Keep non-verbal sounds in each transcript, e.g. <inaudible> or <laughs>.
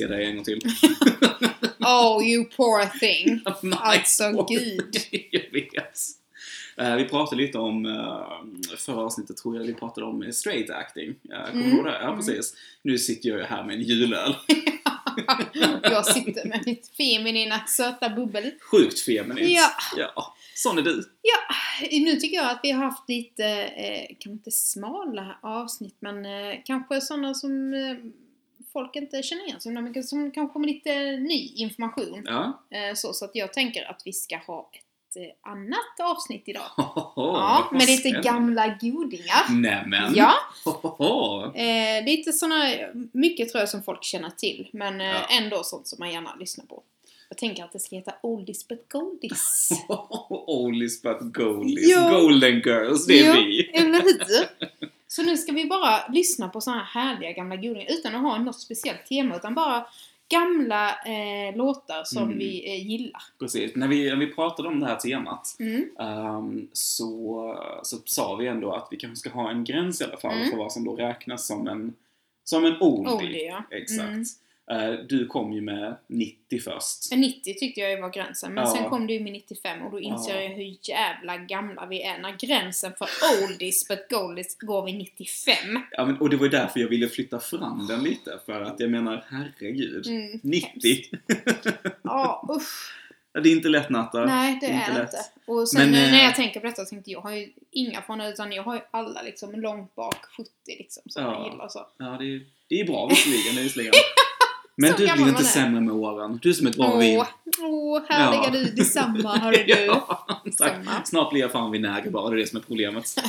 se dig en gång till. <laughs> Oh you poor thing. <laughs> Alltså, gud. Jag vet. Eh, vi pratade lite om, uh, förra avsnittet tror jag vi pratade om eh, straight acting. Uh, kommer du Mm. ihåg det? Ja, precis. Nu sitter jag ju här med en julöl. <laughs> Jag sitter med mitt feminina söta bubbel. Sjukt feminint. Ja. ja. Sån är du. Nu tycker jag att vi har haft lite, eh, kanske inte smala avsnitt, men eh, kanske sådana som eh, folk inte känner igen så himla mycket, som kanske kommer lite ny information. Ja. Eh, så, så att jag tänker att vi ska ha ett eh, annat avsnitt idag. <laughs> Ja, Ja, med lite gamla godingar. Nämen. Ja, eh, lite sådana, mycket tror jag som folk känner till, men eh, Ja. ändå sånt som man gärna lyssnar på. Jag tänker att det ska heta Oldies but Goldies. <laughs> Oldies but goldies. Ja. Golden girls, det är Ja. vi. Eller hur? <laughs> Så nu ska vi bara lyssna på såna här härliga gamla godingar utan att ha något speciellt tema utan bara gamla eh, låtar som Mm. vi eh, gillar. Precis. När vi, när vi pratade om det här temat Mm. ehm, så, så sa vi ändå att vi kanske ska ha en gräns i alla fall Mm. för vad som då räknas som en, som en oldie. Oldie, ja. Exakt. Eh, du kom ju med 90 först. Men 90 tyckte jag ju var gränsen, men Ja. sen kom du ju med 95 och då inser Ja. jag hur jävla gamla vi är när gränsen för oldies but goldies går vid 95. Ja, men, och det var ju därför jag ville flytta fram den lite. För att jag menar, herregud. Mm, 90. Ja, <laughs> usch. Ja, det är inte lätt Natta. Nej, det inte är det lätt. inte. Och sen Men, eh, eh, när jag tänker på detta så tänkte jag, jag har ju inga från det, utan jag har ju alla liksom långt bak 70 liksom som Ja. jag gillar så. Ja, det är, det är bra visserligen. Det <laughs> visserligen. Men Så du blir inte sämre med åren. Du är som ett bra vin. Åh, härliga Ja. du, detsamma hörru du. Ja. Snart blir jag fan vinäger bara, det är det som är problemet. <laughs>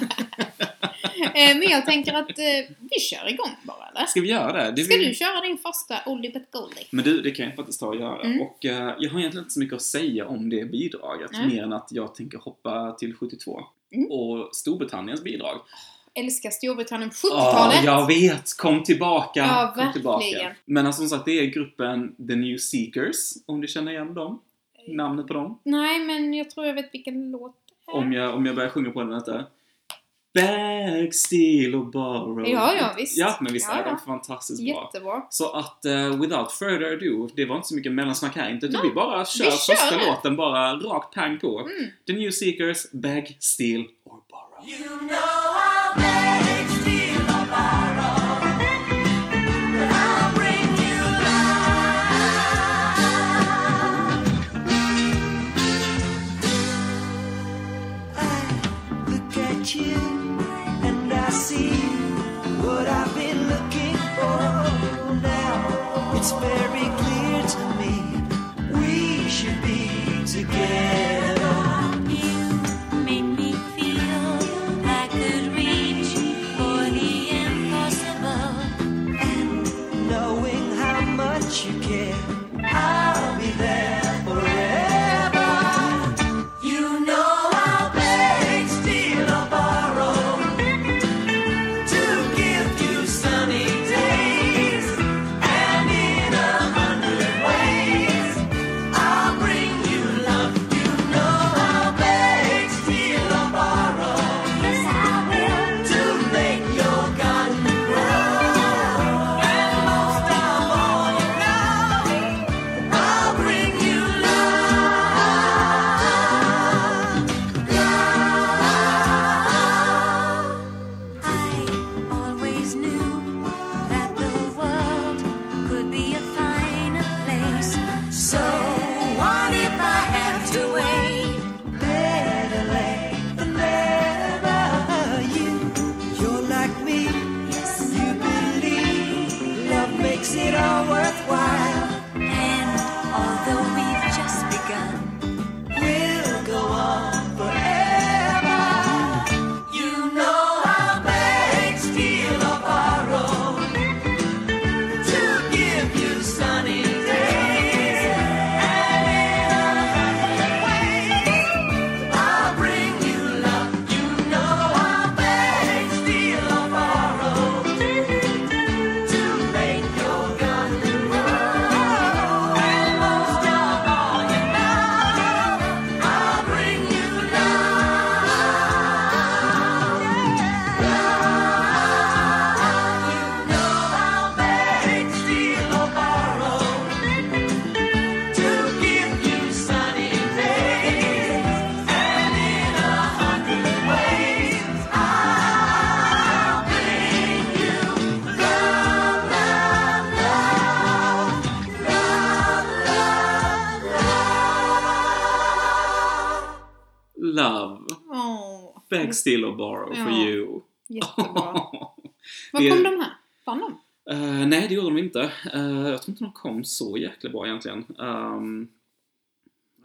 Eh, Men jag tänker att eh, vi kör igång bara eller? Ska vi göra det? det Ska vill... du köra din första Oldie but Goldie? Men du, det kan jag faktiskt ta och göra. Mm. Och eh, jag har egentligen inte så mycket att säga om det bidraget. Nej. Mer än att jag tänker hoppa till 72. Mm. Och Storbritanniens bidrag. Älskar Storbritannien Ja, 70-talet. jag vet! Kom tillbaka! Ja, kom tillbaka. Men alltså, som sagt, det är gruppen The New Seekers, om du känner igen dem. Namnet på dem. Nej, men jag tror jag vet vilken låt det är. Om jag, om jag börjar sjunga på den, vänta. Bag, steal och borrow. Ja, ja, visst. Ja, men visst Ja, är de ja. fantastiskt bra. Jättebra. Så att uh, without further ado, det var inte så mycket mellansnack här inte, Nej, vi bara kör vi kör första det. låten bara rakt pang på. Mm. The New Seekers, Beg, Steal or. You know I'll beg, Beg, steal or borrow for Ja. you. jättebra. <laughs> Var kom de här? Vann de? Eh, nej, det gjorde de inte. Eh, jag tror inte de kom så jäkla bra egentligen. Ehm,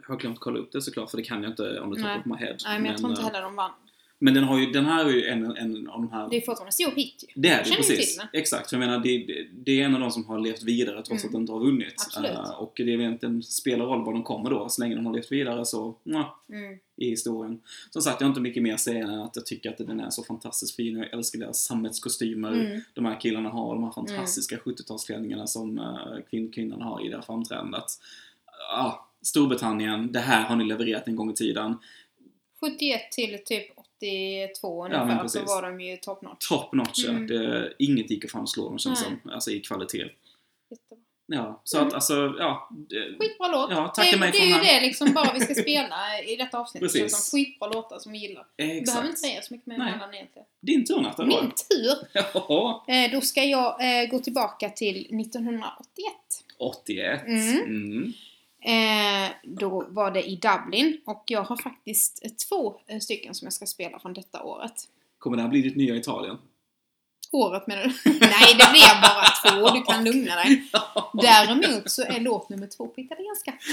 jag har glömt kolla upp det såklart, för det kan jag inte om det Nej. top of my head. Nej, men jag tror inte eh, heller de vann. men den, har ju, den här är ju en, en av de här... Det är fortfarande en stor hit ju. Det är det precis. till Exakt. För jag menar, det, det- är en av de som har levt vidare trots Mm. att den inte har vunnit. Absolut. Eh, och det är egentligen spelar roll var de kommer då. Så länge de har levt vidare så, mwah, Mm. I historien. Som sagt, jag har inte mycket mer att säga än att jag tycker att den är så fantastiskt fin. Jag älskar deras sammetskostymer Mm. de här killarna har. De här fantastiska 70-talsklänningarna som uh, kvin kvinnorna har i det här framträdandet. Ja, Storbritannien, det här har ni levererat en gång i tiden. 71 till typ 82 men ungefär så precis. var de ju top notch. Top notch, Mm. det, inget gick att fan slå dem känns som. Alltså i kvalitet. Jättebra. Ja, så Mm. att alltså, ja. Skitbra låt. Ja, tacka det, mig det är ju här. det liksom bara vi ska <laughs> spela i detta avsnitt. Det Precis. som skitbra låtar som vi gillar. Vi behöver exakt. inte säga så mycket mer mellan egentligen. Din tur Natta. Min tur! <laughs> Ja, Eh, då ska jag eh, gå tillbaka till 1981. 81. Mm. Mm. Eh, då var det i Dublin och jag har faktiskt två eh, stycken som jag ska spela från detta året. Kommer det här bli ditt nya Italien? Året menar du? Nej, det blir bara två, du kan <laughs> lugna dig. <laughs> Däremot så är låt nummer två på italienska. <laughs>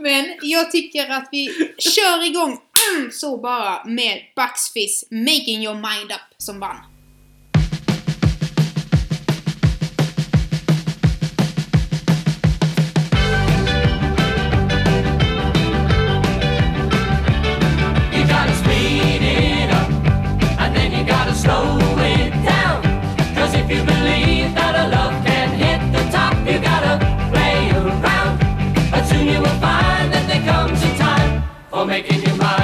Men jag tycker att vi kör igång så bara med Bucks Fizz, Making Your Mind Up, som vann. For making your mind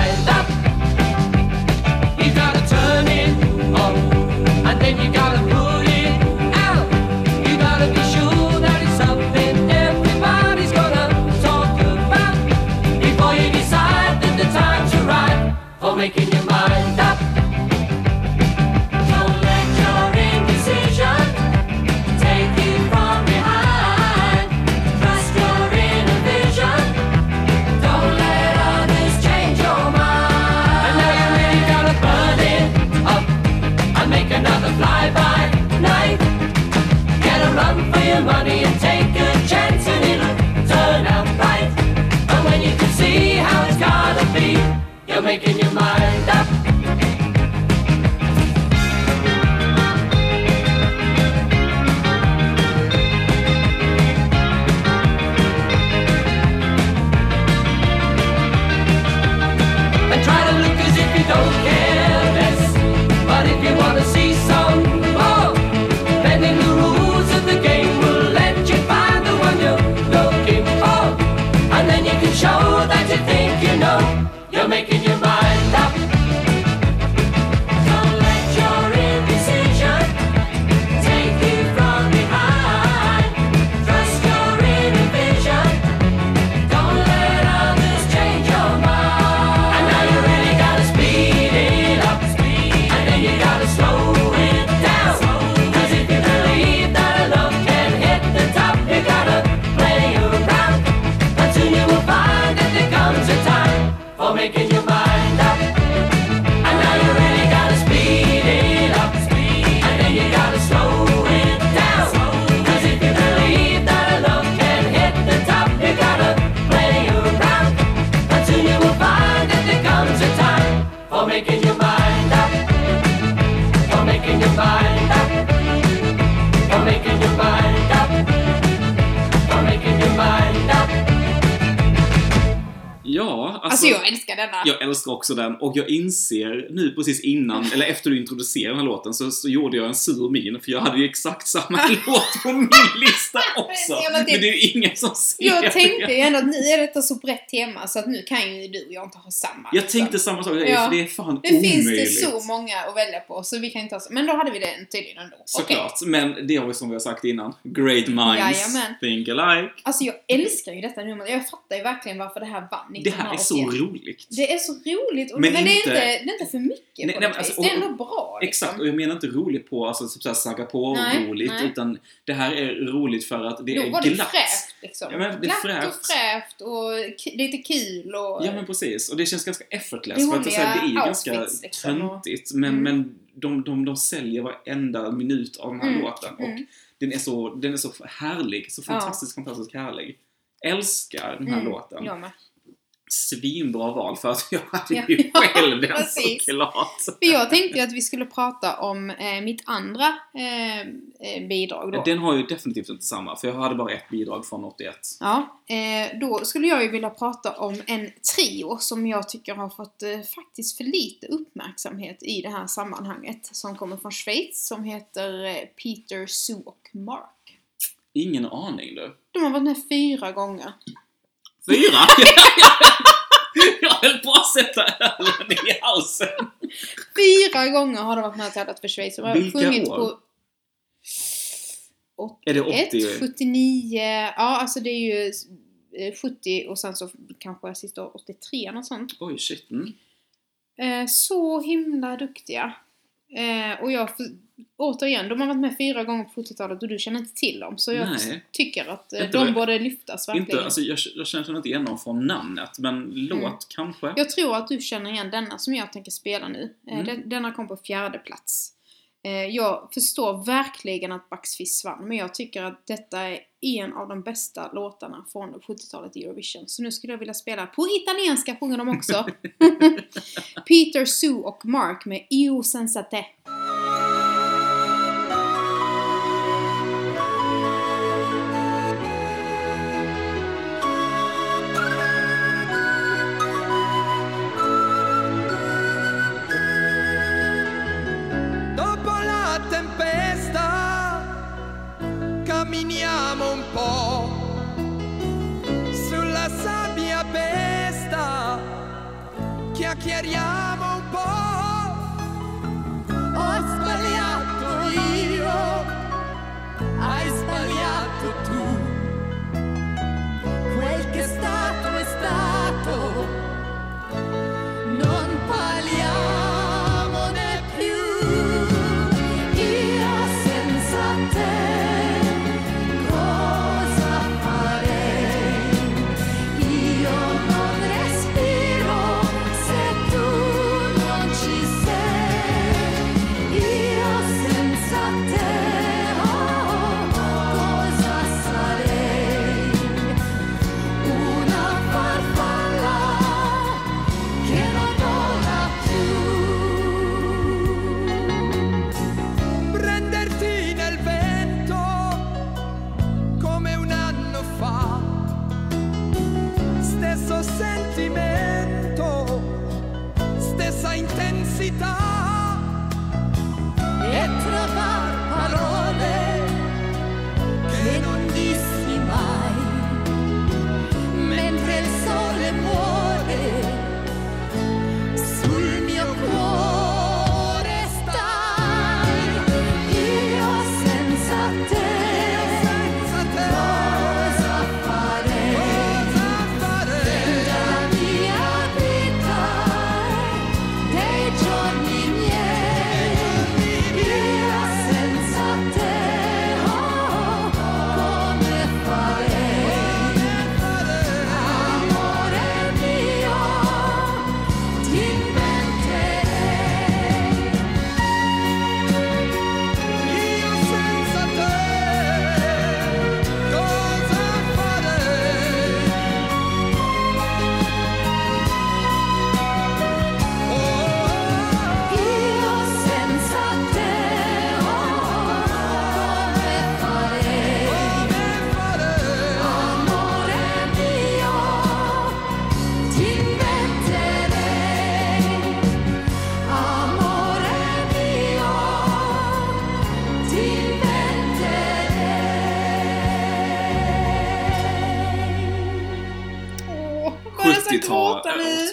making your också den. Och jag inser nu precis innan, eller efter du introducerade den här låten, så, så gjorde jag en sur min för jag hade ju exakt samma <laughs> låt på min lista. Ja, men det- det är ju ingen som ser Jag tänkte det. ju ändå att nu är detta så brett tema så att nu kan ju du och jag inte ha samma. Jag liksom. tänkte samma sak, Ja. för det är fan Nu omöjligt. finns det så många att välja på så vi kan inte ha så. Men då hade vi den tydligen ändå. Såklart, men det har vi som vi har sagt innan. Great minds Jajamän. think alike. Alltså jag älskar ju detta nummer. Jag fattar ju verkligen varför det här vann Det här är 1981. så roligt. Det är så roligt, och, Men men, det, är inte- inte, det är inte för mycket Nej, på nej, något alltså, vis. Det är ändå bra. liksom. Exakt, och jag menar inte roligt på alltså, typ såhär sagga på-roligt, utan det här är roligt för att det är det glatt. fräscht liksom. Ja, men det glatt fräscht. och fräscht och lite kul och... Ja men precis, och det känns ganska effortless för att det, är det ju ganska liksom, töntigt men, Mm. men de, de, de säljer varenda minut av den här Mm, låten och mm. den är, så, den är så härlig, så fantastiskt, fantastiskt härlig. Älskar den här Mm, låten. Jag med. Svinbra val för att <laughs> jag hade Ja, ju själv den precis. såklart. För jag tänkte ju att vi skulle prata om eh, mitt andra eh, eh, bidrag då. Den har ju definitivt inte samma, för jag hade bara ett bidrag från 81. Ja, eh, då skulle jag ju vilja prata om en trio som jag tycker har fått eh, faktiskt för lite uppmärksamhet i det här sammanhanget. Som kommer från Schweiz, som heter eh, Peter, Sue och Mark. Ingen aning du. De har varit med fyra gånger. Fyra? <laughs> jag höll på att sätta ölen i halsen. Fyra gånger har de varit med och tävlat för Schweiz. De har Vilka sjungit år? på Är det 81, 80? 79, ja alltså det är ju eh, 70 och sen så kanske sista året 83 något sånt. Oj, shit. Mm. Eh, så himla duktiga. Eh, och jag, återigen, de har varit med fyra gånger på 70-talet och du känner inte till dem. Så jag Nej. tycker att eh, de borde lyftas verkligen. Inte, alltså, jag, jag känner inte igen dem från namnet, men låt Mm. kanske. Jag tror att du känner igen denna som jag tänker spela nu. Eh, Mm. den, denna kom på fjärde plats. Eh, jag förstår verkligen att Bucks vann, men jag tycker att detta är en av de bästa låtarna från 70-talet i Eurovision. Så nu skulle jag vilja spela, på italienska sjunger de också, <laughs> <laughs> Peter, Sue och Mark med Io Sensate.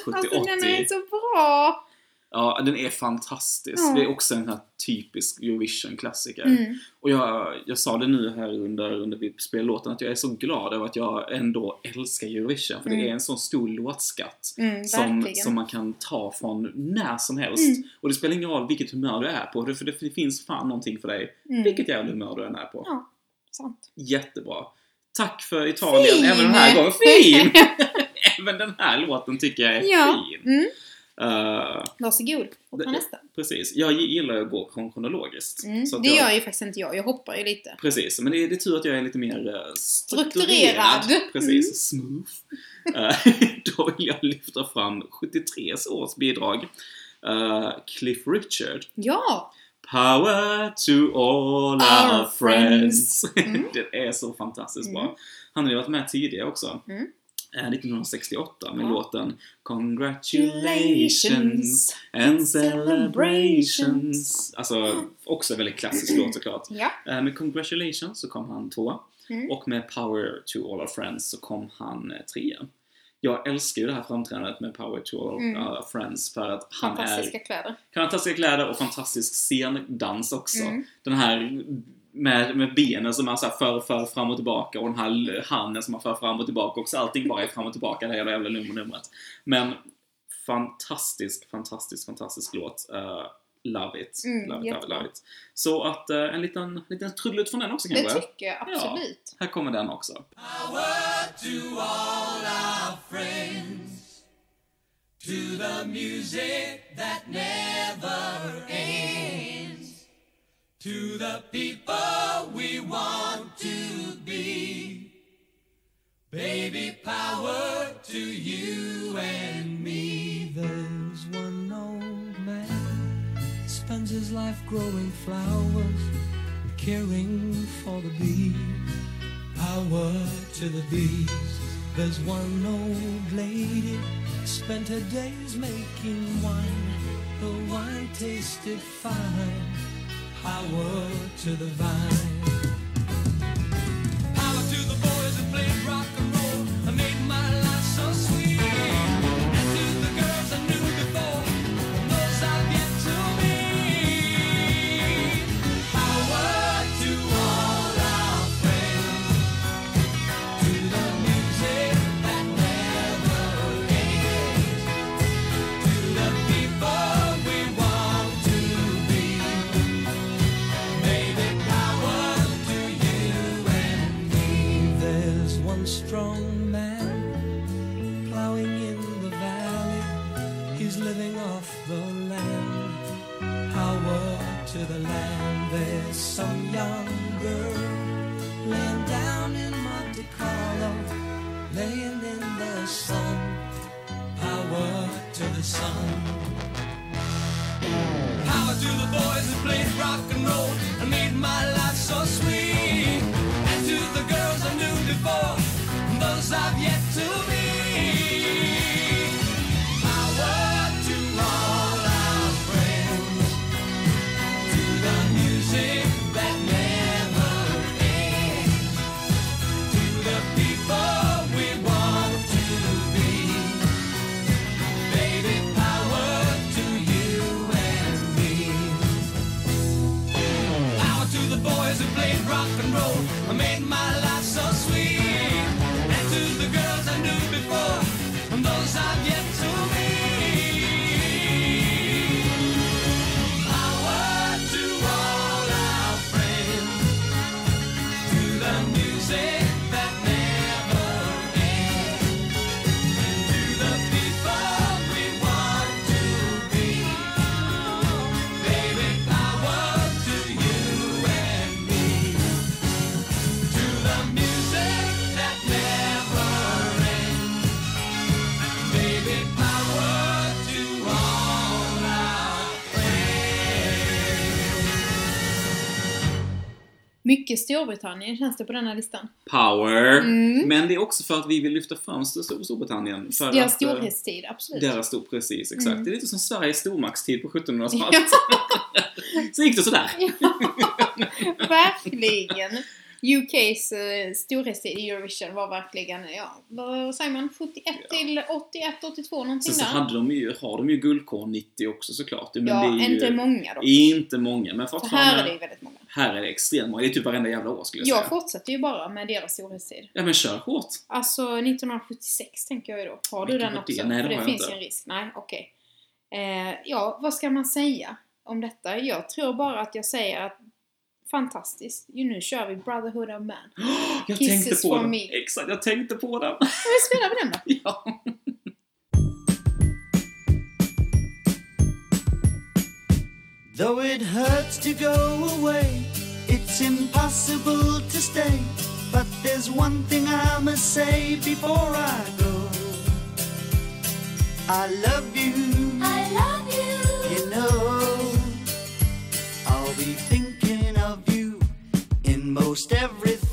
70, Alltså den är 80. så bra! Ja, den är fantastisk. Ja. Det är också en här typisk Eurovision-klassiker. Mm. Och jag, jag sa det nu här under, under vi spelade låten att jag är så glad över att jag ändå älskar Eurovision. För det Mm. är en sån stor låtskatt. Mm, som, verkligen. som man kan ta från när som helst. Mm. Och det spelar ingen roll vilket humör du är på, för det, för det finns fan någonting för dig. Mm. Vilket jävla humör du än är på. Ja, sant. Jättebra. Tack för Italien, Fin! även den här gången. Fin! <laughs> <laughs> även den här låten tycker jag är Ja. fin. Mm. Uh, Varsågod. Det- nästa. precis. Jag gillar att gå kron- kronologiskt. Mm. Det jag, gör ju faktiskt inte jag. Jag hoppar ju lite. Precis, men det är, det är tur att jag är lite mer eh, strukturerad. Strukturerad. Mm. Precis, smooth. Eh, <laughs> Då vill jag lyfta fram 73 års bidrag. Eh, Cliff Richard. Ja! Power to all our, Our friends. friends. <laughs> Mm. det är så fantastiskt Mm. bra. Han har ju varit med tidigare också. Mm. Eh, 1968 med Ja. låten Congratulations and celebrations. Alltså, också en väldigt klassisk låt såklart. Ja. Eh, Med Congratulations så kom han tvåa. Mm. Och med Power to all our friends så kom han eh, trea. Jag älskar ju det här framträdandet med Power to all Mm. our friends för att han Fantastiska är kläder. fantastiska kläder och fantastisk scendans också. Mm. Den här med, med benen som man så här för, för fram och tillbaka och den här handen som man för fram och tillbaka också. Allting bara är fram och tillbaka, det här jävla numret. Men fantastisk, fantastisk, fantastisk låt. Eh, love it. Mm, love it, love it, love it. Så att eh, en liten, liten trudelutt från den också Det kanske. tycker jag absolut. Här kommer den också. Power to all our friends, to the music that never ends, to the people we want to be. Baby, power to you and me. There's one old man spends his life growing flowers, caring for the bees. Power to the bees. There's one old lady spent her days making wine. The wine tasted fine. Power to the vine. Storbritannien känns det på den här listan. Power. Mm. Men det är också för att vi vill lyfta fram Stor- Storbritannien. För Deras eh, storhetstid, absolut. Deras stor, precis, exakt. Mm. Det är lite som Sveriges stormaktstid på <laughs> 1700-talet. <laughs> Så gick det sådär. Ja, <laughs> verkligen. UKs eh, storhetstid i Eurovision var verkligen, ja, vad säger man, 71 Ja. till 81, 82 någonting Sen så där. hade de ju, har de ju guldkorn 90 också såklart. Men ja, det är ju, inte många dock. Inte många, men För fortfarande. här är det ju väldigt många. här är det extremt många. Det är typ varenda jävla år skulle jag Jag säga. fortsätter ju bara med deras storhetstid. Ja men kör hårt. Alltså 1976 tänker jag ju då. Har du Vilken den var det? också? Nej, det För det har jag finns inte. ju en risk. Nej, okej. Eh, ja, vad ska man säga om detta? Jag tror bara att jag säger att fantastiskt. Ju, nu kör vi Brotherhood of Man. <gasps> Jag Kisses tänkte på for den. me. Exakt, jag tänkte på den. Men spelar vi den då? <laughs> ja. <laughs> Though it hurts to go away, it's impossible to stay. But there's one thing I must say before I go. I love you, I love most everything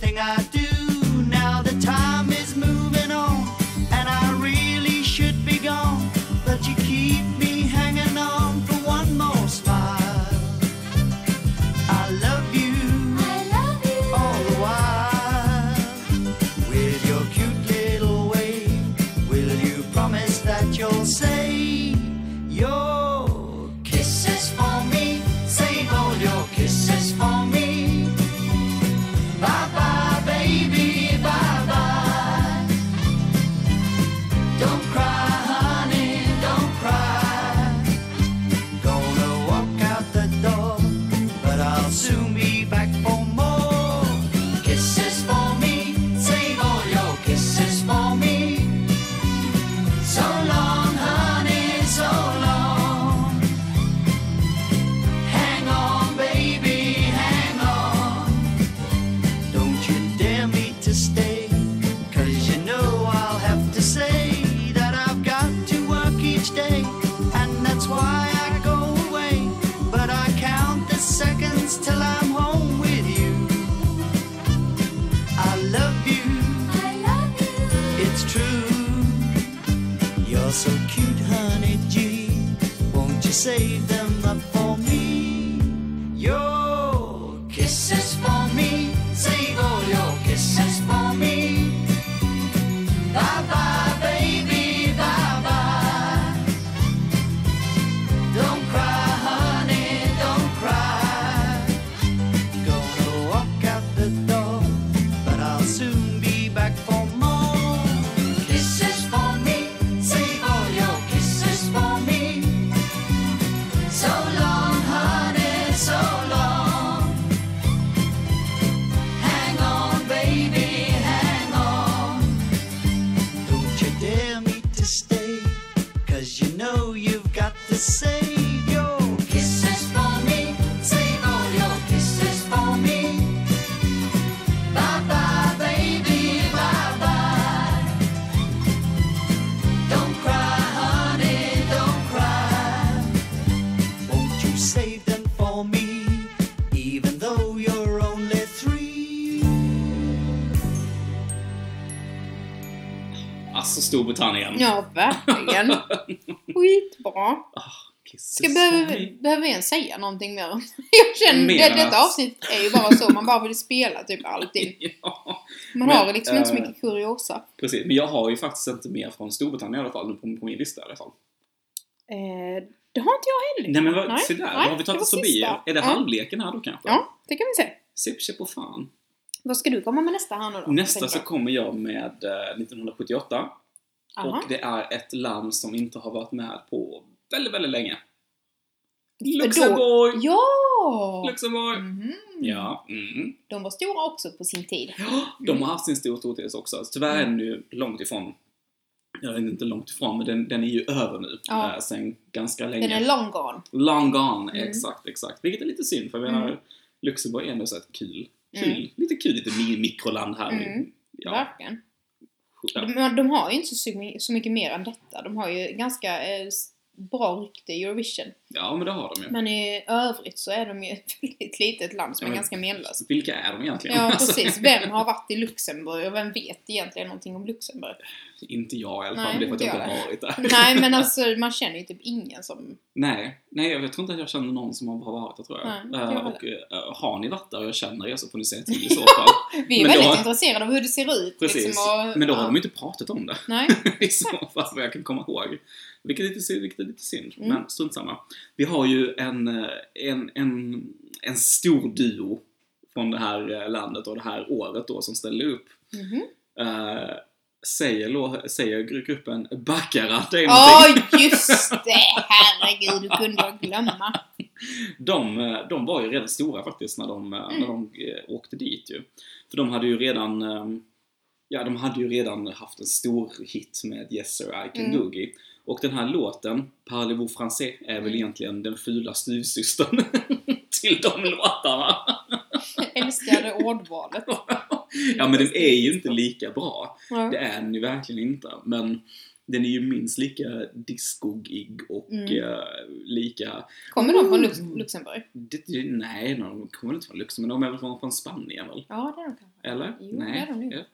Ja, verkligen. <laughs> Skitbra. Kisses Ska behöver, behöver vi ens säga någonting mer? <laughs> Jag känner Mer det, detta avsnitt är ju bara så, man bara vill spela typ allting. <laughs> ja, Man Men, har liksom inte så eh, mycket kuriosa. precis. Men jag har ju faktiskt inte mer från Storbritannien i alla fall, på, på min lista i alla fall. Eh, det har inte jag heller. Nej men vad, se där, nej, har vi tagit oss förbi? Är det ja. halvleken här då kanske? Ja, det kan vi se. Sipp, sipp och fan. Vad ska du komma med nästa här nu då? Nästa så kommer jag med eh, 1978. Aha. Och det är ett land som inte har varit med på väldigt, väldigt länge. Då- Luxemburg! Ja! Luxemburg! Mhm. Ja, mm. De var stora också på sin tid. Ja, De har haft sin stor storhet också. Tyvärr är den ju långt ifrån. Jag är inte långt ifrån, men den, den är ju över nu. Ja. Äh, sen ganska länge. Den är long gone. Long gone, Mm. exakt, exakt. Vilket är lite synd, för jag menar, Mm. Luxemburg är ändå så ett kul, kul, Mm. lite kul litet mi- mikroland här. Mm. Ja, Verkligen ja. De, de har ju inte så, så mycket mer än detta. De har ju ganska eh, bra rykte i Eurovision. Ja, men det har de ju. Men i övrigt så är de ju <laughs> ett väldigt litet land som Ja, är ganska menlöst. Vilka är de egentligen? Ja, Alltså, precis. Vem har <laughs> varit i Luxemburg och vem vet egentligen någonting om Luxemburg? inte jag i alla fall, det är för att jag inte har varit där. <laughs> Nej, men alltså man känner ju typ ingen som... Nej, nej, jag tror inte att jag känner någon som har varit där tror jag. Nej, jag och eh, har ni varit där och jag känner er så får ni säga till i så fall. Vi är Men då- väldigt intresserade av hur det ser ut. Precis. Liksom, och, Men då har ja. de ju inte pratat om det. Nej. I så fall, vad jag kan komma ihåg. Vilket är lite, synd- vilket är lite synd, Mm. men strunt samma. Vi har ju en, eh, en, en, en stor duo från det här eh, landet och det här året då som ställde upp. Mhm. Eh, säger, säger gruppen Baccarat, det någonting. Åh, just det! Herregud, hur kunde jag glömma? De, eh, de var ju redan stora faktiskt när de, eh, när de åkte dit ju. För de hade ju redan Ja, de hade ju redan haft en stor hit med Yes Sir I Can Mm. Boogie. Och den här låten, Parlez-vous français, är väl Mm. egentligen den fula styvsystern <laughs> till de låtarna. Jag <laughs> älskade ordvalet. <laughs> ja, men den är ju inte lika bra. Ja. Det är den ju verkligen inte. Men den är ju minst lika discogig och Mm. eh, lika... Kommer de från Lux- Luxemburg? Det, det, nej, de kommer inte från Luxemburg, de är väl från, från Spanien väl? Ja, det är de kanske. Eller? Jo, nej. det är de nog.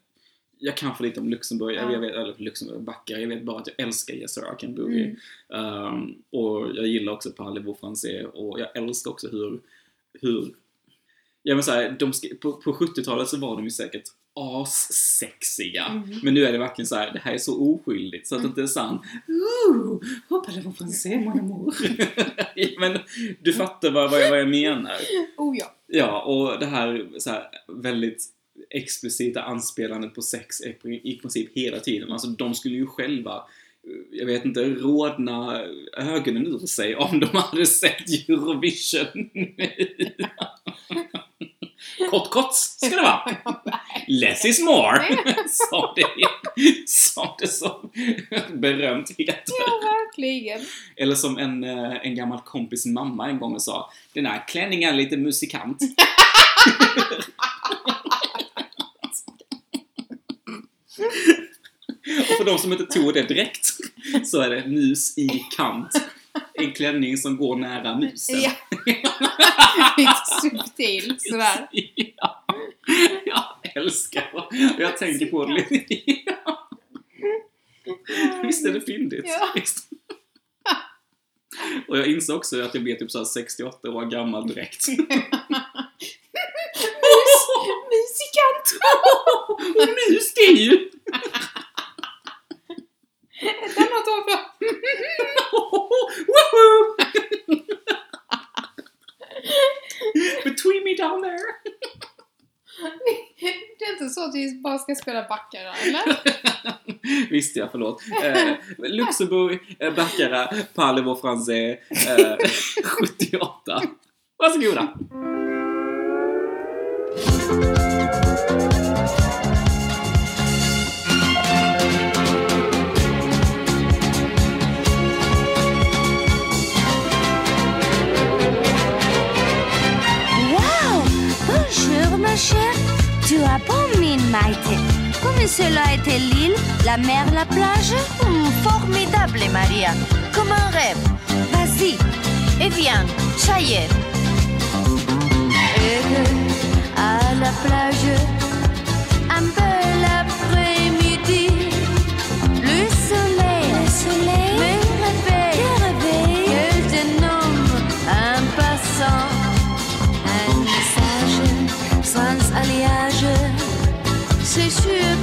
Jag, jag kan för lite om Luxemburg, Ja. jag vet, eller Luxemburg, Backar, jag vet bara att jag älskar Yes Sir I Can Boogie. Mm. Um, och jag gillar också Parlez-vous français och jag älskar också hur, hur Ja men såhär, de, på, på 70-talet så var de ju säkert assexiga. Mhm. Men nu är det verkligen så här, det här är så oskyldigt så att det Mm. inte är sant. Ooh, oh, parlez-vous français mon amour. <laughs> men du fattar vad, vad, jag, vad jag menar. Oh ja. Ja, och det här, så här väldigt explicita anspelandet på sex i princip hela tiden. Alltså de skulle ju själva, eh, jag vet inte, rodna ögonen ur sig om de hade sett Eurovision. <laughs> kort kort ska det vara. <laughs> Less is more. som, <laughs> det, som det så berömt heter. Ja, verkligen. Eller som en, eh, en gammal kompis mamma en gång sa, den här klänningen är lite musikant. Och för de som inte tog det direkt så är det mus i kant. En klänning som går nära musen. Ja. <laughs> Subtilt sådär. Ja. Jag älskar och jag tänker på det lite. Ja. Visst är det fyndigt? Ja. Visst. Och jag inser också att jag blir typ så här 68 år gammal direkt. <laughs> Musikant! Mus det är ju! Ett annat ord för... Woho! Between me down there! Det är inte så att vi bara ska spela backar eller? Visst ja, förlåt. Eh, Luxemburg, eh, Baccarat, Parlez-vous français, eh, 78. Varsågoda! Cela était l'île, la mer, la plage? Hmm, Formidable Maria. Comme un rêve. Vas-y. Et viens, ça y est la plage Un peu l'après-midi. Le soleil, le soleil me réveille, Que je nomme un passant un message sans alliage. C'est sublime,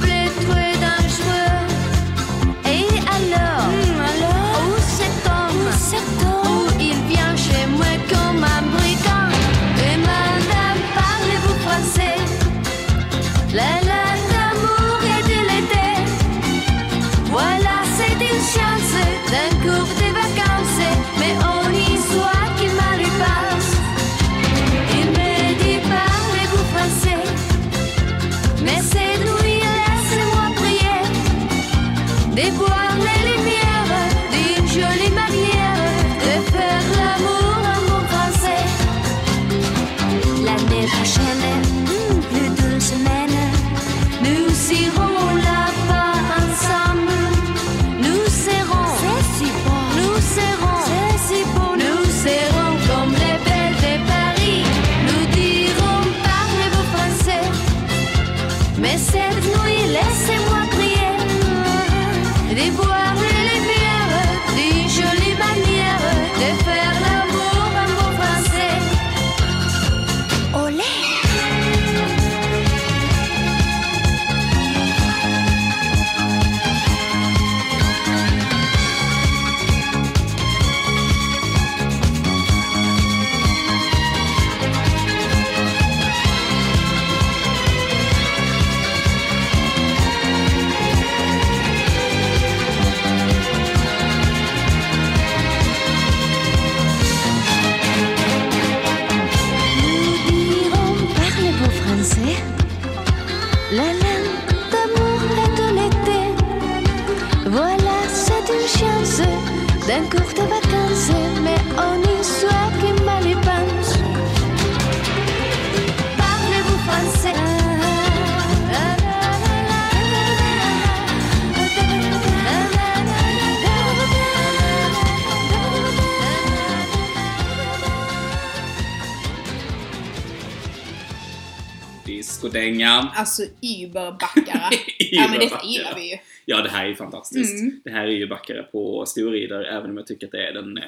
Alltså überbackare. <laughs> ja men detta gillar vi ju. Ja, det här är ju fantastiskt. Mm. Det här är ju backare på Storrider, även om jag tycker att det är den eh,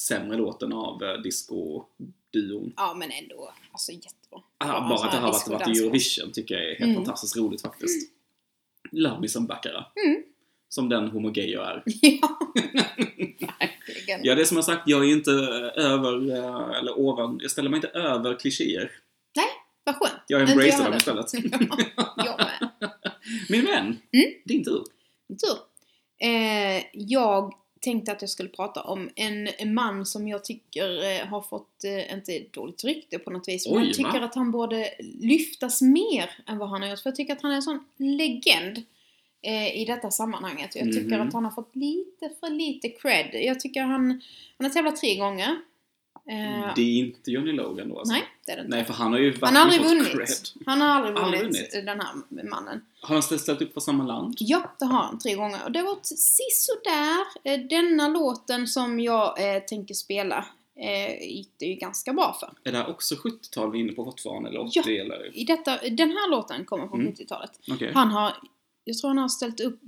sämre låten av eh, disco-duon. Ja men ändå, alltså jättebra. Ah, bara att det här har varit, varit i. Eurovision tycker jag är helt Mm. fantastiskt roligt faktiskt. Love me some backare. Mm. Som den homogejo är. <laughs> Ja, verkligen. Ja, det är som jag sagt, jag är inte eh, över, eh, eller ovan, jag ställer mig inte över klichéer. Vad skönt. Jag embracear dem istället. <laughs> Ja, jag med. <laughs> Min vän, Mm. din tur. Min tur. Eh, jag tänkte att jag skulle prata om en, man som jag tycker eh, har fått, eh, inte dåligt rykte på något vis, men Oj, jag tycker va? att han borde lyftas mer än vad han har gjort. För jag tycker att han är en sån legend eh, i detta sammanhanget. Jag tycker Mhm. att han har fått lite för lite cred. Jag tycker han, han har tävlat tre gånger. Eh, Det är inte Johnny Logan då alltså? nej, det är det inte. Nej, för han har ju Han har aldrig vunnit. cred. Han har aldrig vunnit, vunnit. den här mannen. Har han ställt upp för samma land? Ja, det har han tre gånger. Och det har gått sisådär. Eh, Denna låten som jag eh, tänker spela eh, gick det ju ganska bra för. Är det här också 70-tal vi är inne på fortfarande? Eller 80 Ja. eller? I detta, den här låten kommer från Mm. 70-talet. Okej. Han har, jag tror han har ställt upp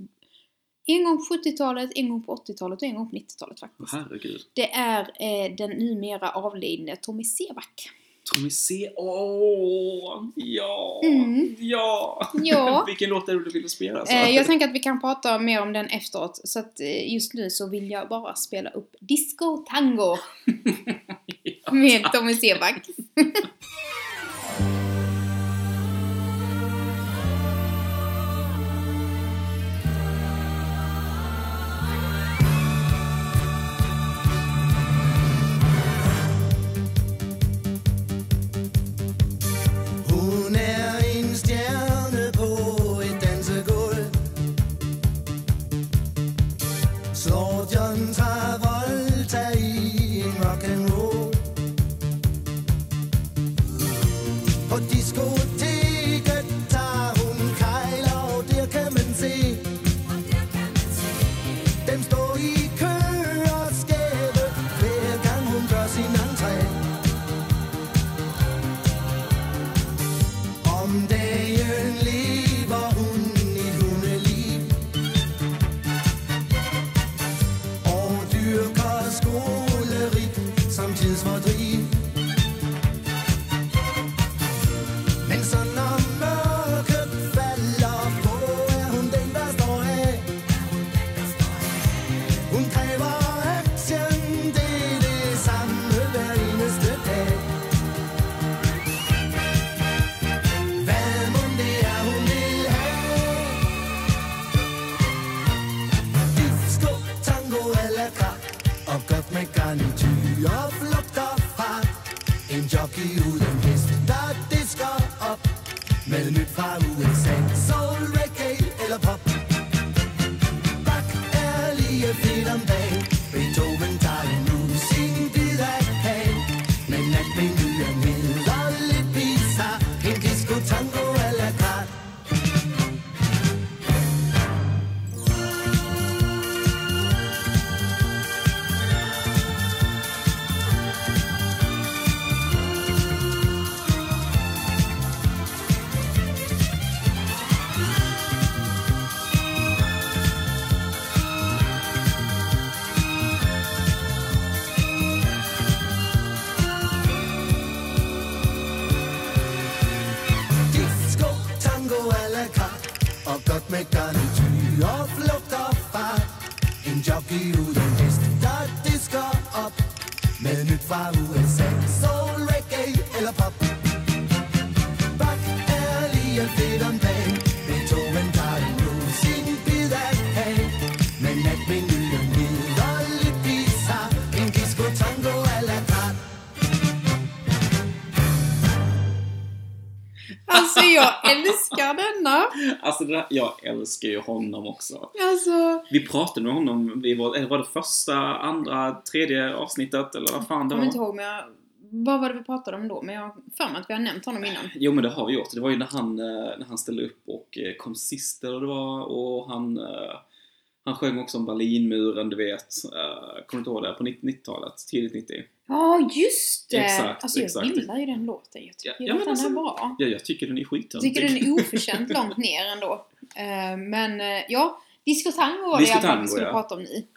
en gång på 70-talet, en gång på 80-talet och en gång på 90-talet faktiskt. Herregud. Det är eh, den numera avlidne Tommy Seback. Tommy C. Åh! Ja! Mm. Ja! Ja. <laughs> Vilken låt är det du vill spela? alltså? Eh, jag tänker att vi kan prata mer om den efteråt. Så att eh, just nu så vill jag bara spela upp Disco Tango <laughs> med Tommy Seback. <laughs> Alltså det där, jag älskar ju honom också. Alltså, Vi pratade med honom, var, eller var det första, andra, tredje avsnittet eller vad fan jag det kommer inte var? ihåg men jag, vad var det vi pratade om då? Men jag har för mig att vi har nämnt honom innan. Jo men det har vi gjort. Det var ju när han, eh, när han ställde upp och eh, kom sist eller det var och han eh, han sjöng också om Berlinmuren, du vet. Kommer du inte ihåg det? På 90-talet, tidigt 90. Ja, just det! Exakt, alltså jag exakt. gillar ju den låten. Jag tycker Ja, ja, att den alltså- är bra. Ja, jag tycker den är Jag skittöntig. tycker den är oförtjänt långt ner ändå. Eh, men eh, ja, Disco Tango var det Disco vi Tango, skulle ja. prata om nu.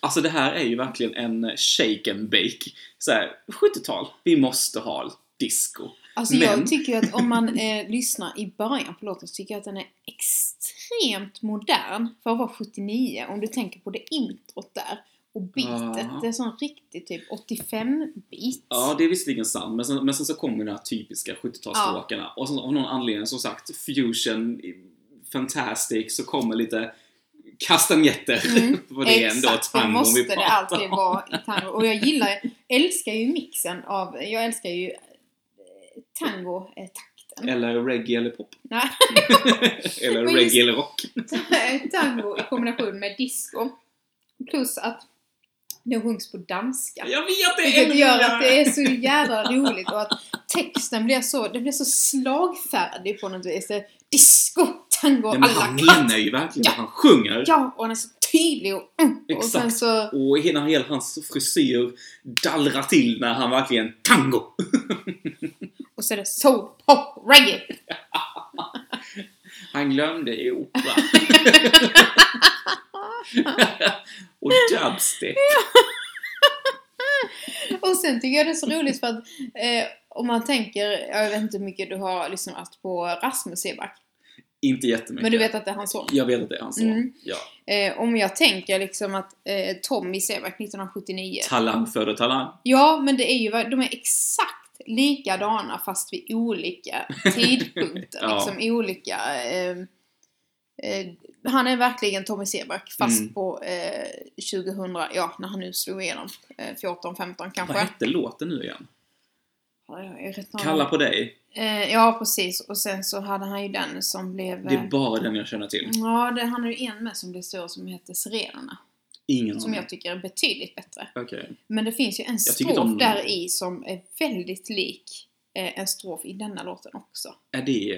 Alltså det här är ju verkligen en shake and bake. Såhär, 70-tal. Vi måste ha disco. Alltså Men- jag tycker att om man <laughs> eh, lyssnar i början på låten så tycker jag att den är extremt modern för att vara 79. Om du tänker på det introt där och beatet. Ja. Det är sån riktig typ 85-beat. Ja, det är visserligen sant, men sen, men sen så kommer den här typiska 70-talsstråkarna. Och så av någon anledning, som sagt, fusion, fantastic, så kommer lite kastanjetter. Mm, <laughs> det är ändå Exakt, det måste det alltid vara i tango. Och jag gillar, älskar ju mixen av, jag älskar ju eh, tango-takten. Eller reggae eller pop. Nej, <laughs> eller reggae eller rock. <laughs> tango i kombination med disco. Plus att den sjungs på danska. Jag vet det! Vilket gör att det är så jävla roligt och att texten blir så, det blir så slagfärdig på något vis. Det är disco, tango, Ja, men alla han menar ju verkligen Ja. vad han sjunger. Ja, och han är så tydlig och, mm, och sen Exakt. så Och hela, hela hans frisyr dallrar till när han verkligen tango. <laughs> och så är det soul, pop, reggae. <laughs> Han glömde opera. <laughs> <laughs> och dubstep. <laughs> Och sen tycker jag det är så roligt för att eh, om man tänker, jag vet inte hur mycket du har lyssnat på Rasmus Seback. Inte jättemycket. Men du vet att det är hans son? Jag vet att det är hans son. Mm. Ja. Eh, om jag tänker liksom att eh, Tommy Seback 1979 Talang föder talang. Ja, men det är ju, de är exakt likadana fast vid olika <laughs> tidpunkter. Ja. liksom olika... Eh, eh, han är verkligen Tommy Seback fast Mm. på eh, 2000, ja när han nu slog igenom. Eh, 14, 15 kanske. Vad hette låten nu igen? Kalla på dig. Eh, ja, precis. Och sen så hade han ju den som blev... Det eh, är bara den jag känner till. Ja, det, han har ju en med som blev stor som heter Sirenerna. Ingen Som jag tycker är betydligt bättre. Okej. Men det finns ju en strof de- där i som är väldigt lik eh, en strof i denna låten också. Är det,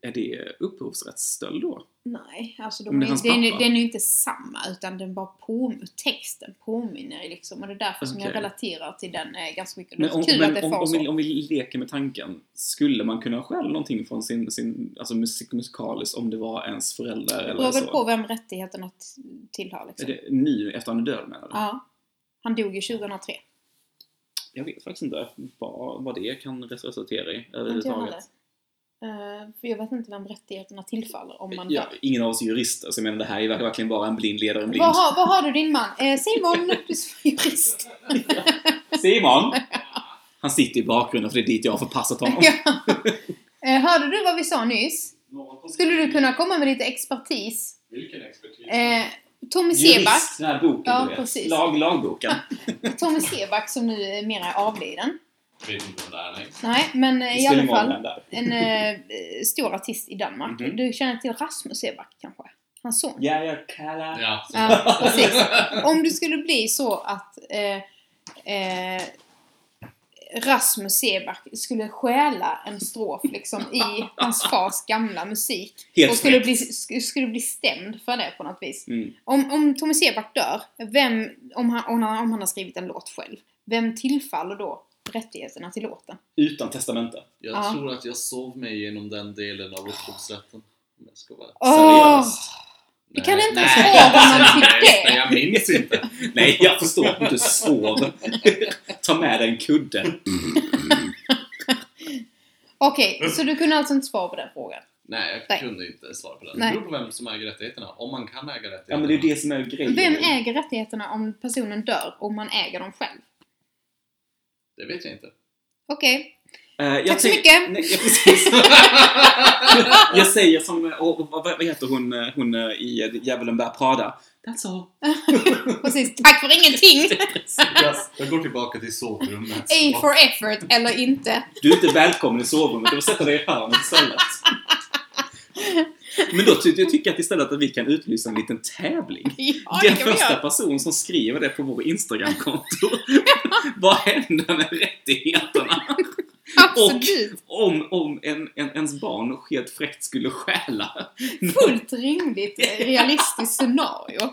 är det upphovsrättsstöld då? Nej, alltså de det är är, den, är, den är ju inte samma utan den bara på, texten påminner liksom och det är därför som jag relaterar till den eh, ganska mycket. Det Men är om, kul men att det om, om, så. vi, om vi leker med tanken, skulle man kunna stjäla någonting från sin, sin alltså musik, musikaliskt om det var ens föräldrar Det eller beror väl så? på vem rättigheterna tillhör Är liksom. det nu, efter han är död menar du? Ja. Han dog ju 2003. Jag vet faktiskt inte vad, vad det kan resultera i överhuvudtaget. Eh, för jag vet inte vem rättigheterna tillfaller om man Ja, ingen av oss är jurister, så jag menar det här är verkligen bara en blind ledare en blind. Vad har, vad har du din man? Eh, Simon, <laughs> du är jurist. <laughs> Simon! Han sitter i bakgrunden för det är dit jag har förpassat honom. ja. eh, hörde du vad vi sa nyss? Skulle du kunna komma med lite expertis? Vilken expertis? Eh, Tommy Seback, den här boken Ja, du vet. precis. Lag, lagboken. <laughs> Tommy Seback som nu är mera är avliden. Vet inte vem det är, nej. Nej, men eh, i alla fall en eh, stor artist i Danmark. Mhm. Du känner till Rasmus Seback kanske? Hans son? Ja, jag kallar... Ja. Ja, precis. Om det skulle bli så att eh, eh, Rasmus Seback skulle stjäla en strof liksom i hans fars gamla musik Helt och skulle bli, sk- skulle bli stämd för det på något vis. Mm. Om, om Tommy Seback dör, vem, om, han, om, han, om han har skrivit en låt själv, vem tillfaller då rättigheterna till låten? Utan testamente. Jag Ja. tror att jag sov mig igenom den delen av upphovsrätten. Om jag ska vara... Åh! Seriöst? Vi kan Nej. inte ens Nej. få honom till Nej, det! jag minns inte. Nej, jag förstår att du sov. Ta med dig en kudde. Okej, så du kunde alltså inte svara på den frågan? Nej, jag Nej. kunde inte svara på den. Nej. Det beror på vem som äger rättigheterna. Om man kan äga rättigheterna. Ja, men det är det som är grejen. Vem äger rättigheterna om personen dör och man äger dem själv? Det vet jag inte. Okej. Eh, jag Tack så mycket. Nej, ja, precis. <laughs> jag säger som, och, vad, vad heter hon, eh, hon eh, i Djävulen bär Prada? That's all. <laughs> Precis, tack för ingenting! <laughs> Jag, jag går tillbaka till sovrummet. A for effort eller inte. Du är inte välkommen i sovrummet, du får sätta dig i hörnet istället. Men då ty jag tycker att istället att vi kan utlysa en liten tävling. Ja, Den första person som skriver det på vår Instagramkonto. Vad händer med rättigheterna? Absolut. Och om, om en, en, ens barn helt fräckt skulle stjäla Fullt rimligt, realistiskt scenario.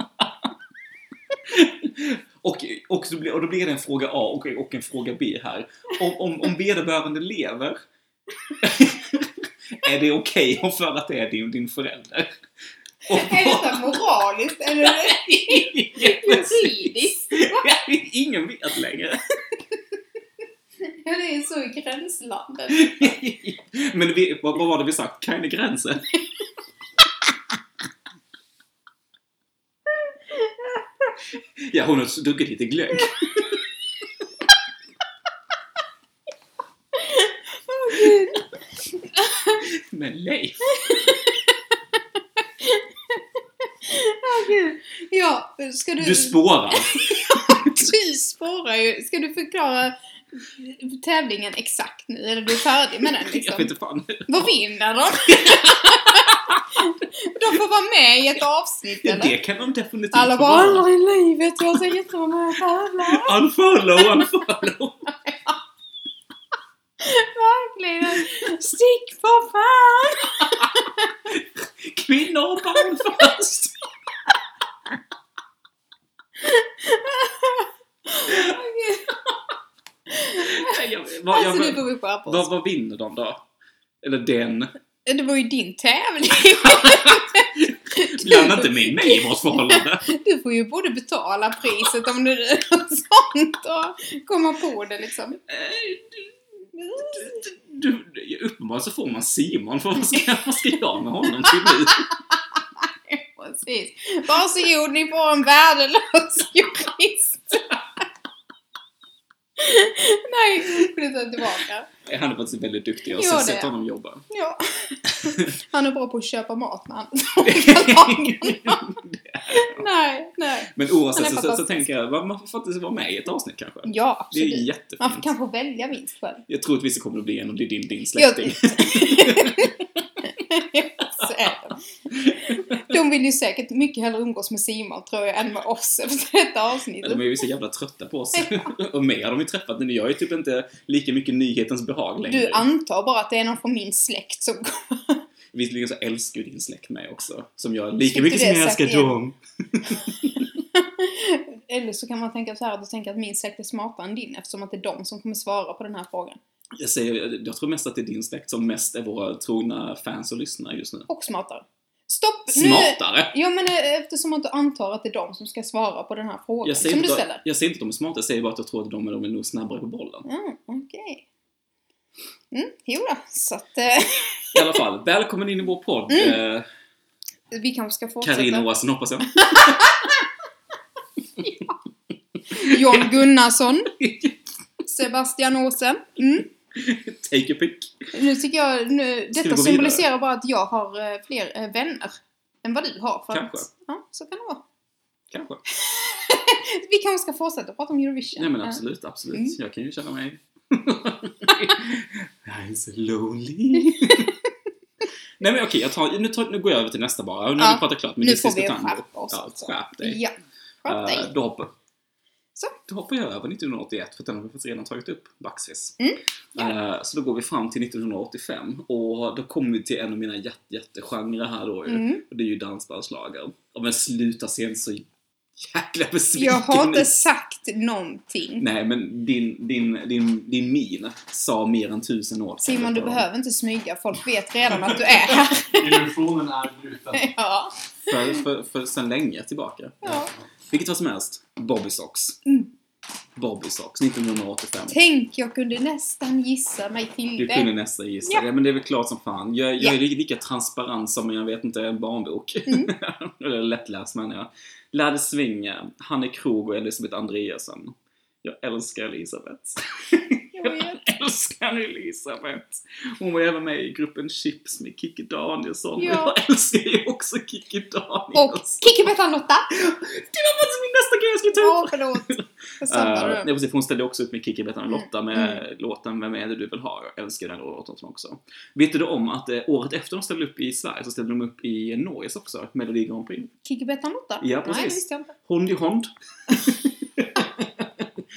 Och, och, så blir, och då blir det en fråga A och, och en fråga B här. Om, om, om vederbörande lever, <laughs> är det okej okay för att det är din, din förälder? Och, Är detta moraliskt eller <laughs> juridiskt? Ingen vet längre. Ja, det är så i gränslandet. <laughs> Men vi, vad, vad var det vi sagt? Kan är gränsen? <laughs> Ja, hon har druckit lite glögg. Men Leif, Åh gud. Ja, ska du... du spårar. <laughs> Du spårar ju. Ska du förklara tävlingen exakt nu? Eller du är färdig med den <laughs> Jag liksom? vet inte fan. Vad vinner de? <laughs> de får vara med i ett avsnitt Ja, eller? det kan de definitivt Alla bara aldrig i livet, jag tänker inte vara med och tävla. <laughs> Unfollow, unfollow. Verkligen. Stick för fan! Kvinnor och barn först. Jag, vad, jag, Alltså nu får vi skärpa vad, oss. vad vinner de då? Eller den? Det var ju din tävling. Blanda inte med mig i vårt förhållande. Du får ju både betala priset om du gör sånt och komma på det liksom. Du, du, uppenbarligen så får man Simon, för vad ska, vad ska jag med honom till nu? <laughs> Precis. Varsågod, ni får en värdelös jurist. <laughs> Nej, flytta tillbaka. Han är faktiskt väldigt duktig, jag Ja, har sett honom jobba. Ja. <laughs> Han är bra på att köpa mat med <laughs> Nej, nej. Men Han oavsett så, så, så tänker jag, man får faktiskt vara med i ett avsnitt kanske. Ja, Det är absolut. Man jättefint. kan få välja minst själv. Jag tror att vissa kommer att bli en och det är din, din Jag- släkting. Så är det. De vill ju säkert mycket hellre umgås med Simon tror jag än med oss efter detta avsnitt. De är ju så jävla trötta på oss. <laughs> och mig har de ju träffat, men jag är typ inte lika mycket nyhetens behag längre. Du antar bara att det är någon från min släkt som <laughs> Visserligen så älskar ju din släkt mig också. Som jag, lika mycket som jag älskar dem. <laughs> Eller så kan man tänka så här att du tänker att min släkt är smartare än din eftersom att det är de som kommer svara på den här frågan. Jag, säger, jag tror mest att det är din släkt som mest är våra trogna fans och lyssnare just nu. Och smartare. Stopp! Smartare? Nu... Ja men eh, eftersom att du antar att det är de som ska svara på den här frågan som du ställer. jag säger inte att de är smarta, jag säger bara att jag tror att de är, de är nog snabbare på bollen. Ja, okej. Mm, jo då, så att eh, <laughs> I alla fall, välkommen in i vår podd, Mm. eh, vi kanske ska fortsätta. Carina Åsen hoppas jag. <laughs> John Gunnarsson, <laughs> Sebastian Åsen. Mm. <laughs> Take a pick. Nu tycker jag, nu, detta symboliserar bara att jag har eh, fler eh, vänner än vad du har. För Kanske. Att, ja, så kan det vara. Kanske. <laughs> Vi kanske ska fortsätta prata om Eurovision. Nej men absolut, absolut. Mm. Jag kan ju känna mig... <laughs> I'm so lonely. Nej men okej, tar, nu, tar, nu går jag över till nästa bara. Nu har Ja, vi pratat klart med nu får vi skärpa oss Ja, skärp dig. Ja, skärp dig. Eh, då, hoppar, Så. då hoppar jag över 1981, för den har vi faktiskt redan tagit upp, backvis. Mm, ja. Eh, så då går vi fram till 1985 och då kommer vi till en av mina jätte, jättegenrer här då ju. Mm. Och det är ju dansbandslager. Men sluta se så jäkla besviken Jag har inte sagt någonting. Nej men din, din, din, din min sa mer än tusen ord. Simon, du behöver inte smyga. Folk vet redan att du är här. Illusionen är bruten. <laughs> ja. För, för, för sen länge tillbaka. ja. Vilket var som helst. Bobby Socks. Mm. Bobby Socks 1985. Tänk, jag kunde nästan gissa mig till Du det. kunde nästan gissa Ja. det, men det är väl klart som fan. Jag, jag Ja. är lika transparent som, jag vet inte, en barnbok. Mm. <laughs> Eller lättläst menar jag. Lärde svinga, Hanne Krog och Elisabeth Andreasen. Jag älskar Elisabeth. <laughs> Jag vet. älskar Elisabeth. Hon var även med i gruppen Chips med Kikki Danielsson. Ja. Jag älskar ju också Kikki Och Danielsson. Kikki Bettan Lotta! Det var faktiskt min nästa grej jag skulle ta upp! Åh, förlåt. Jag Uh, nej, precis, hon ställde också upp med Kikki, Bettan och Mm, Lotta med låten Vem är det du vill ha? Jag älskar den låten också. Vet du om att eh, året efter de ställde upp i Sverige så ställde de upp i Norges också, Melodi Grand Prix. Kikki Bettan Lotta? Ja, Nej, det precis. visste jag inte. Hond i hond.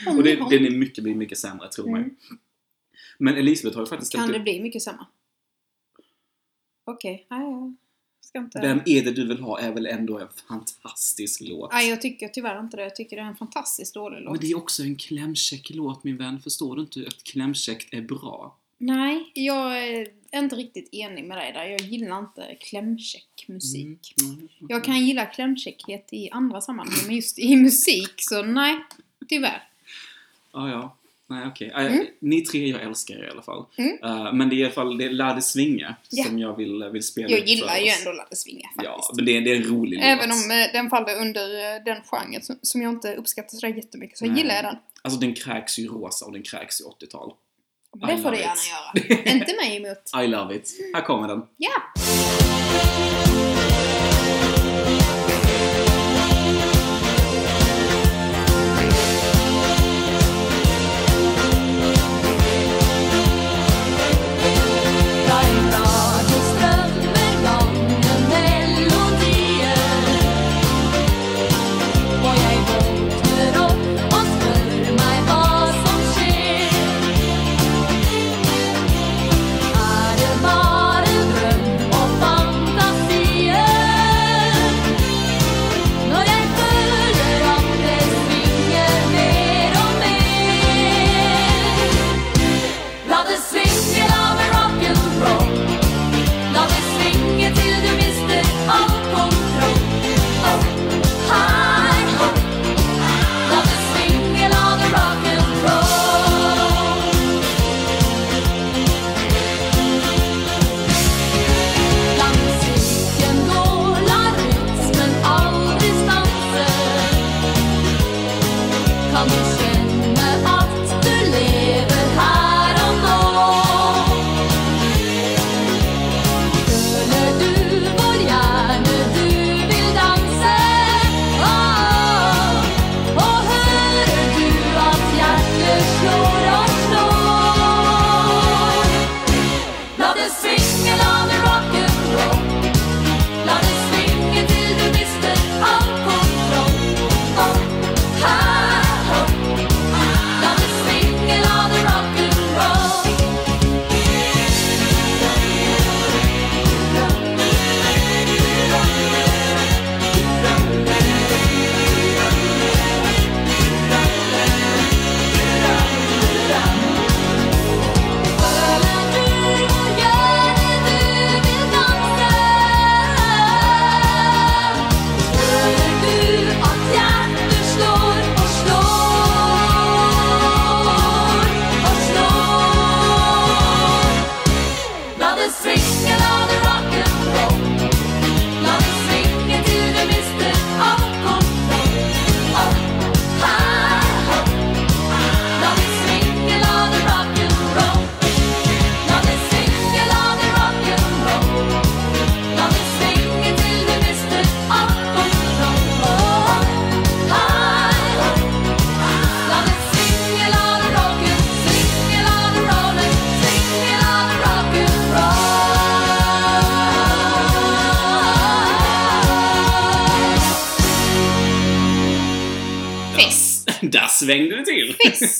Och det, hon. den är mycket, mycket, sämre, tro mig. Mm. Men Elisabeth har ju faktiskt Kan det bli mycket samma? Okej, nej jag ska inte... Vem är det du vill ha är väl ändå en fantastisk låt. Nej, jag tycker tyvärr inte det. Jag tycker det är en fantastiskt dålig låt. Men det är också en klämkäck låt min vän. Förstår du inte att klämkäckt är bra? Nej, jag är inte riktigt enig med dig där. Jag gillar inte klämkäck musik. Mm, mm, mm. Jag kan gilla klämkäckhet i andra sammanhang, men just i musik så nej, tyvärr. Ja, ja. Nej, okej. Eh, Mm. Ni tre, jag älskar er i alla fall. Mm. Eh, men det är i alla fall det är La det svinga Ja. som jag vill, vill spela Jag gillar ju ändå Ladde Svinga faktiskt. Ja, men det är, det är en rolig Även låt. om eh, den faller under eh, den genren som, som jag inte uppskattar sådär jättemycket så Nej. gillar jag den. Alltså den kräks ju rosa och den kräks i 80-tal. Det I får du gärna göra. inte mig emot. <laughs> I love it. Här kommer den. Ja! Når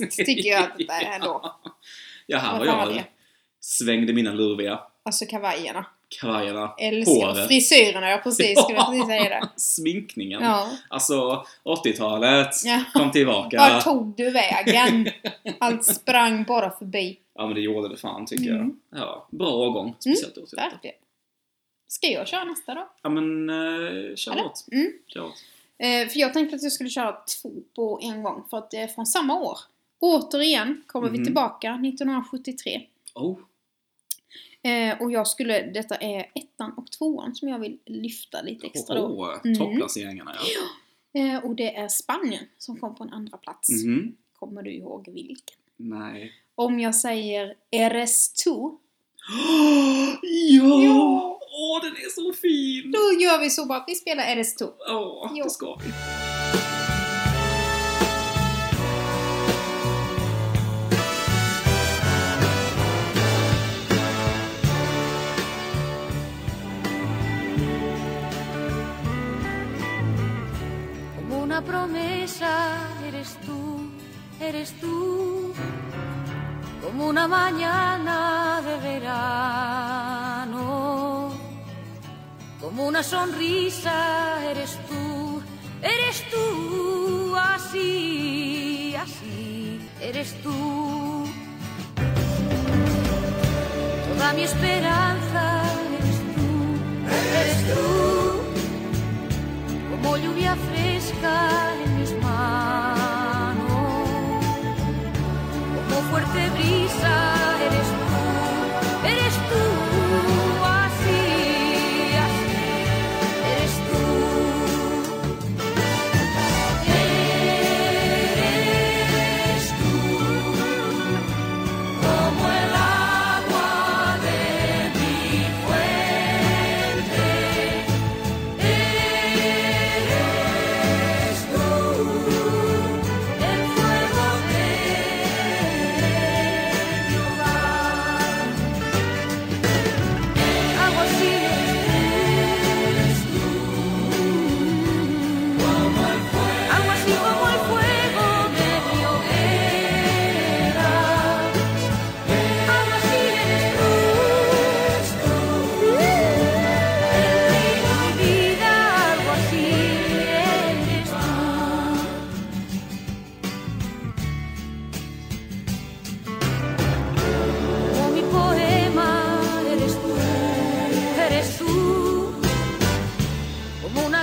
<laughs> Fest tycker jag att det är ändå. Ja, här var var jag. det? Svängde mina lurviga Alltså kavajerna. kavajerna, Älskar håret. frisyrerna, ja precis. Skulle jag precis säga det. <laughs> Sminkningen. Ja. Alltså, 80-talet Ja. kom tillbaka. Vart tog du vägen? <laughs> Allt sprang bara förbi. Ja, men det gjorde det fan tycker Mm. jag. Ja, bra årgång. Speciellt mm. Verkligen. Ska jag köra nästa då? Ja, men uh, kör Eller? åt. Mm. Kör åt. Eh, för jag tänkte att jag skulle köra två på en gång för att det är från samma år. Återigen kommer vi Mhm. tillbaka 1973. Oh, Eh, och jag skulle, detta är ettan och tvåan som jag vill lyfta lite extra då. oh, Mm. topplaceringarna ja. Eh, och det är Spanien som kom på en andra plats. Mhm. Kommer du ihåg vilken? Nej. Om jag säger RS2, ja! Ja. Åh, den är så fin! då gör vi så bara vi spelar RS2. Åh, Ja. det ska vi. Promesa eres tú, eres tú. Como una mañana de verano. Como una sonrisa eres tú, eres tú. Así, así, eres tú. Toda mi esperanza eres tú, eres tú como lluvia fresca en mis manos, como fuerte brisa eres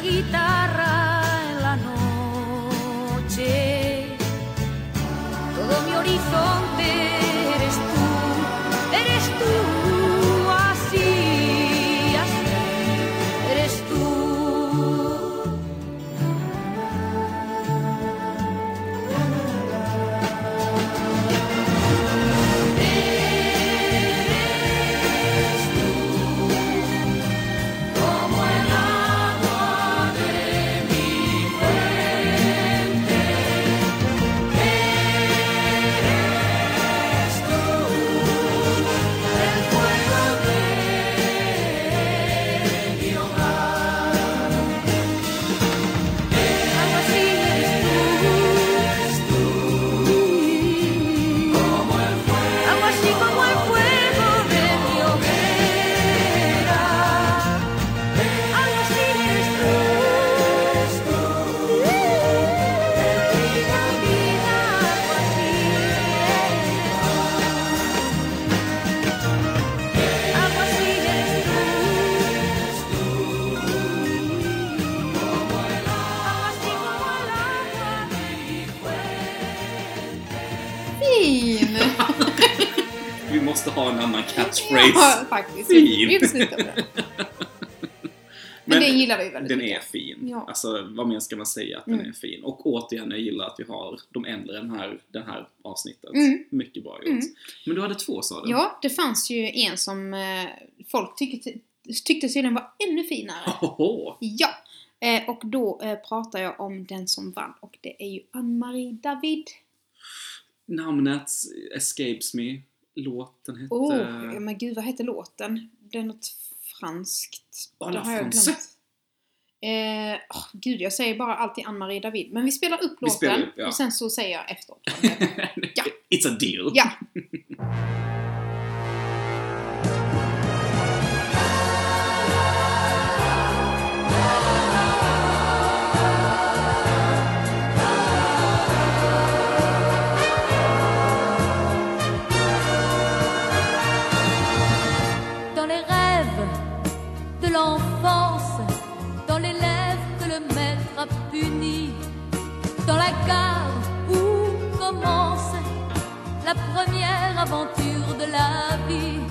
guitarra catchphrase. Ja, faktiskt. Fin. Vi beslutar på det. <laughs> Men, den gillar vi väldigt Den mycket. är fin. Ja. Alltså, vad mer ska man säga att den Mm. är fin? Och återigen, jag gillar att vi har de äldre den här, den här avsnittet. Mm. Mycket bra gjort. Mm. Men du hade två sa du? Ja, det fanns ju en som eh, folk tyckte, tyckte tydligen var ännu finare. <laughs> Hoho. Ja! Eh, och då eh, pratar jag om den som vann och det är ju Ann-Marie David. Namnet escapes me. Låten hette... Oh, ja, men gud vad hette låten? Det är något franskt. Oh, det la har jag France. glömt. Eh, åh, gud, jag säger bara alltid Ann-Marie David. Men vi spelar upp Vi låten spelar upp, ja. och sen så säger jag efteråt. <laughs> Ja. It's a deal. ja! <laughs> aventure de la vie,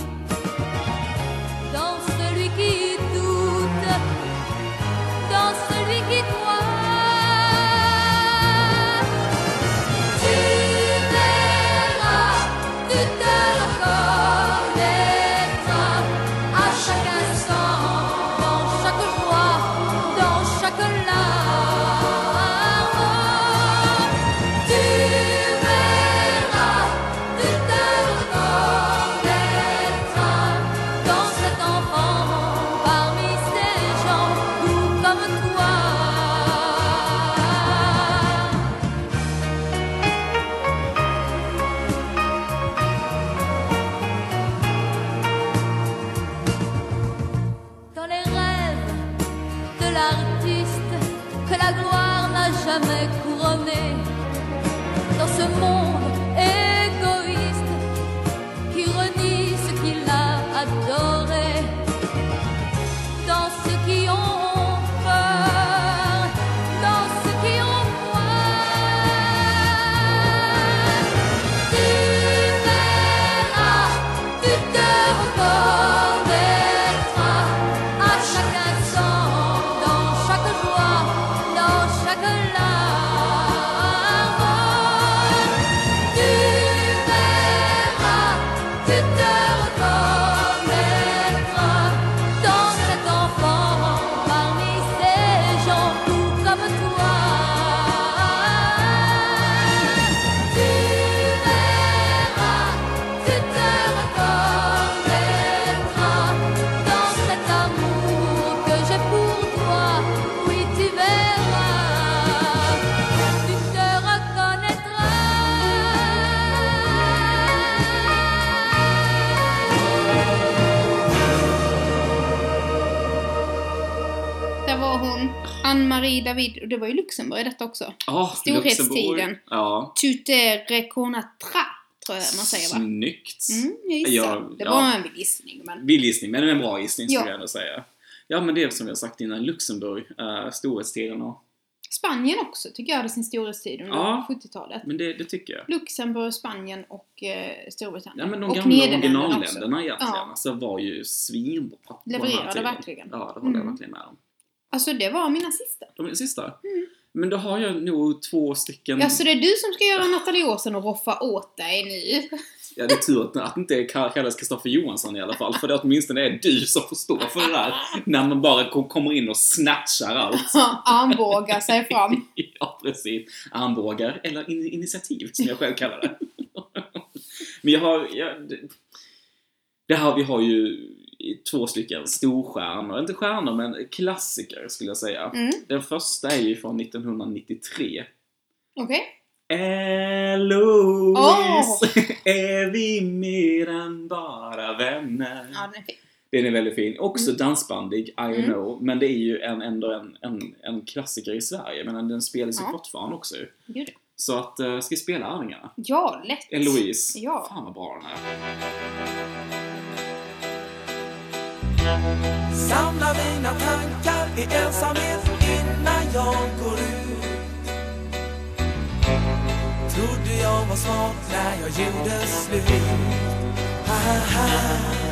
Ann-Marie David, och det var ju Luxemburg detta också. Ja, Storhetstiden. Ja. Tute reconatra, tror jag man säger va? Snyggt. Mm, jag gissar. Ja, det ja. var en gissning men... Vild gissning, men en bra gissning skulle Ja. jag ändå säga. Ja, men det är som jag sagt innan, Luxemburg, uh, storhetstiden och... Spanien också tycker jag hade sin storhetstid under Ja. 70-talet. Men det, det tycker jag. Luxemburg, Spanien och eh, Storbritannien. Ja men de och gamla originalländerna egentligen Ja. alltså, var ju svinbra. Levererade verkligen. Ja, det håller jag Mm. verkligen med om. Alltså det var mina sista. De är sista. Mm. Men då har jag nog två stycken... Ja, så det är du som ska göra Nathalie Åsen och roffa åt dig nu. Ja, det är tur att att det inte kallas Kristoffer Johansson i alla fall. För det åtminstone är du som får stå för det där. När man bara kom- kommer in och snatchar allt. Armbågar sig fram. <laughs> Ja, precis. Armbågar, eller in initiativ som jag själv kallar det. <laughs> Men jag har... Jag, det här, vi har ju två stycken storstjärnor, inte stjärnor men klassiker skulle jag säga. Mm. Den första är ju från 1993. Okej. Eloise, <laughs> är vi mer än bara vänner? Ja, den är fin. Den är väldigt fin. Också dansbandig, I Mm. know. Men det är ju en, ändå en, en, en klassiker i Sverige. Men den spelas ju Ja. fortfarande också. Gud. Så att, uh, ska vi spela Arvingarna? Ja, lätt. Eloise. Ja. Fan vad bra den är. Samla mina tankar i ensamhet innan jag går ut Trodde jag var smart när jag gjorde slut Haha.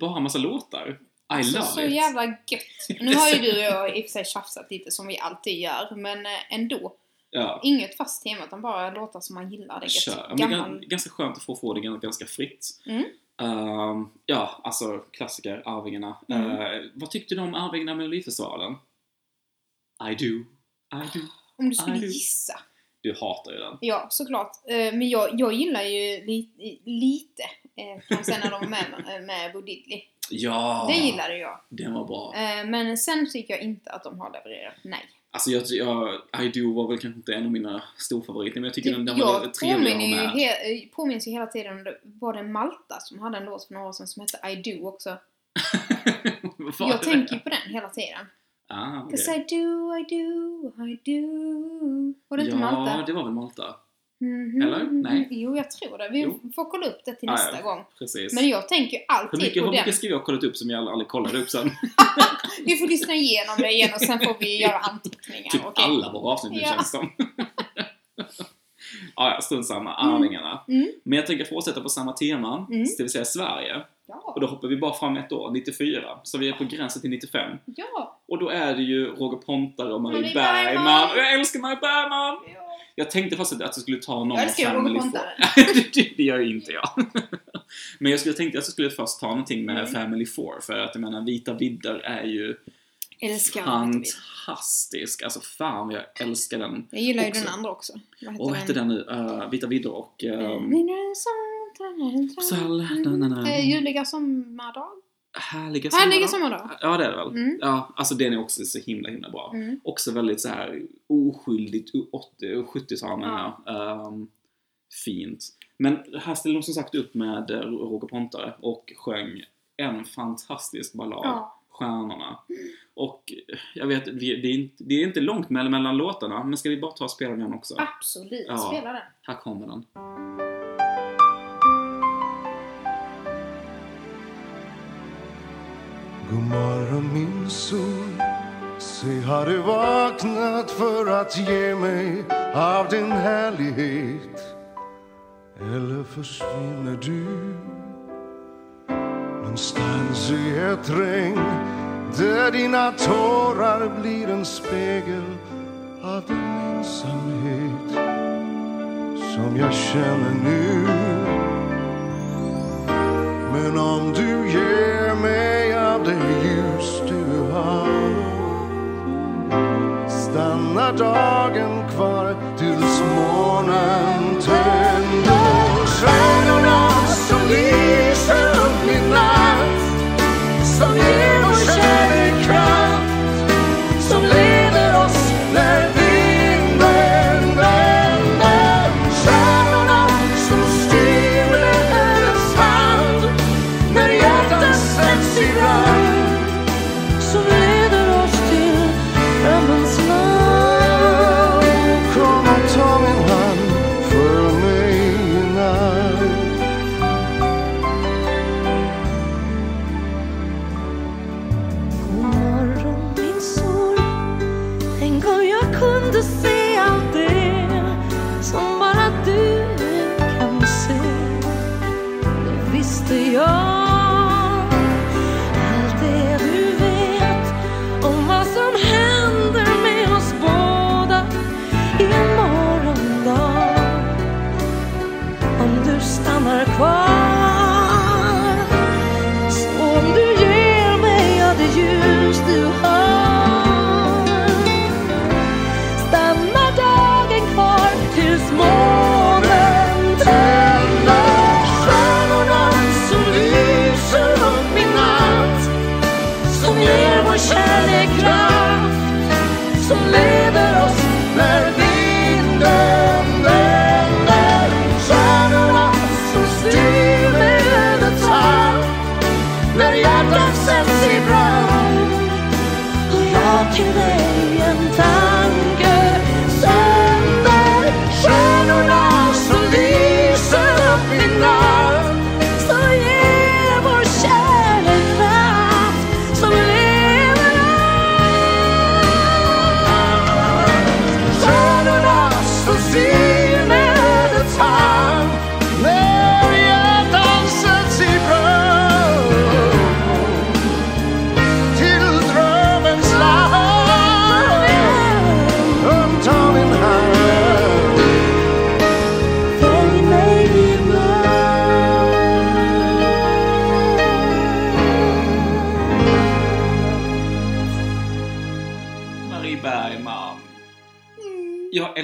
Bara massa låtar. I Alltså, love så it. jävla gött. Nu har ju du och jag i och för sig tjafsat lite som vi alltid gör, men eh, ändå. Ja. Inget fast tema, utan bara låtar som man gillar. Det är Kör. Gammal. gan- ganska skönt att få få det gan- ganska fritt. Mm. Ehm, ja, alltså klassiker, Arvingarna. Mm. Eh, vad tyckte du om Arvingarna med Melodifestivalen? I do, I do. Om du skulle gissa. Du hatar ju den. Ja, såklart. Eh, Men jag, jag gillar ju li, lite, eh, man säga, när de var med, med Bo Diddley. Ja! Det gillade jag. Den var bra. Eh, Men sen tycker jag inte att de har levererat. Nej. Alltså jag, jag, I Do var väl kanske inte en av mina storfavoriter men jag tycker den, den var jag trevlig att ha med. eh, påminns ju hela tiden om det var det Malta som hade en låt för några år sedan som hette I Do också. <laughs> Jag tänker ju på den hela tiden. Ah, okej. 'Cause I do, I do, I do. Var det inte ja, Malta? det var väl Malta. Mhm, Eller? Nej. Jo, jag tror det. Vi Jo. får kolla upp det till Ah, nästa ja. gång. Precis. Men jag tänker ju hur alltid mycket, på hur mycket ska vi ha kollat upp som jag aldrig kollade upp sen? <laughs> Vi får lyssna igenom det igen och sen får vi göra anteckningar. typ okej? alla våra avsnitt nu Ja. känns som. <laughs> ja, ja, strunt samma. Arvingarna. Mm. Men jag tänker fortsätta på samma tema, Mm. det vill säga Sverige. Ja. Och då hoppar vi bara fram ett år, 94. Så vi är på gränsen till 95. Ja. Och då är det ju Roger Pontare och Marie Marie Bergman. Bergman. Jag älskar Marie Bergman! ja. Jag tänkte först att jag skulle ta någon Jag Roger Family. Four. <laughs> det det gör ju inte jag. <laughs> Men jag skulle tänkte att jag skulle först ta någonting med Mm. Family Four. För att jag menar, Vita Vidder är ju den. fantastisk. Alltså fan vad jag älskar den. Jag gillar ju den andra också. Vad heter vad hette den nu? Uh, Vita Vidder och... Um, Psal- na, na, na. Eh, Ljuvliga sommardag. Härliga Härliga sommardag. sommardag. Ja, det är det väl. Mm. Ja, alltså den är också så himla, himla bra. Mm. Också väldigt så här oskyldigt 80 och 70-tal menar jag. Ehm, fint. Men här ställde de som sagt upp med eh, Roger Pontare och sjöng en fantastisk ballad. Ja. Stjärnorna. Och jag vet, vi- det är inte, det är inte långt mellan, mellan låtarna, men ska vi bara ta och spela den också? Absolut. Ja. Spela den. Här kommer den. God morgon min sol. Se har du vaknat för att ge mig av din härlighet? Eller försvinner du? Någonstans i ett regn där dina tårar blir en spegel av den ensamhet som jag känner nu. Men om du ger mig dagen kvar tills månen tänder Då visste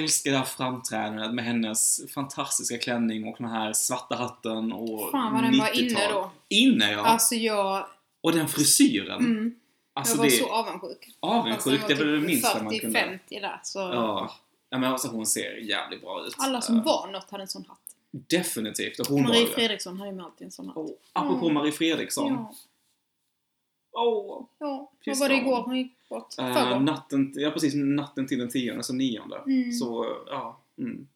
älskar det här framträdandet med hennes fantastiska klänning och den här svarta hatten och Fan vad den var 90-tal. inne då. Inne ja! Alltså jag Och den frisyren. Mm. Alltså jag var det så avundsjuk. avundsjuk, det är väl det typ minsta man kunde... 40-50 där, så Ja. ja, men alltså hon ser jävligt bra ut. alla som var något hade en sån hatt. Definitivt. Och hon Marie var Fredriksson hade ju alltid en sån hatt. Oh, apropå Marie Fredriksson. Ja, Åh. ja. Fy Vad var det igår hon gick bort? Eh, natten, ja precis, natten till den tionde, alltså nionde. Mm. Så, ja. Mm.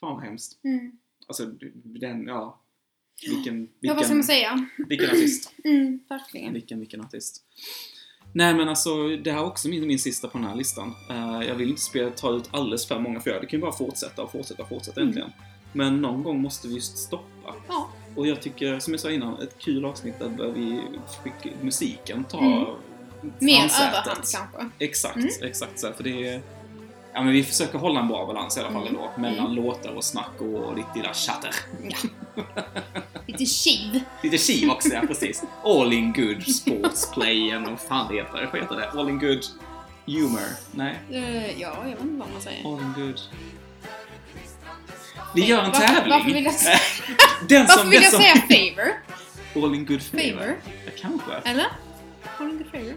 Fan vad hemskt. Mm. Alltså, den, ja. Vilken, Ja, vad ska vilken, man säga? vilken artist. <clears throat> Mm, verkligen. Vilken, vilken artist. Nej men alltså, det här är också min, min sista på den här listan. Eh, jag vill inte spela, ta ut alldeles för många för det kan ju bara fortsätta och fortsätta och fortsätta Mm. egentligen. Men någon gång måste vi just stoppa. Ja. Och jag tycker, som jag sa innan, ett kul avsnitt där vi fick musiken ta Mm. Mer framsätet. överhand kanske. Exakt, Mm. exakt så. För det är... Ja men vi försöker hålla en bra balans i alla fall Mm. ändå. Mellan Mm. låtar och snack och lite lilla chatter. <laughs> Lite kiv. Lite kiv också, ja precis. All in good sportsplay, eller vad fan det heter. Vad heter det? All in good humor? Nej, Eh, ja, jag vet inte vad man säger. all in good... Vi gör en Varför- tävling! varför vill jag <laughs> den Varför som, vill den jag som... säga favor? All in good favor? Favor? Ja, kanske. Eller? All in good favor?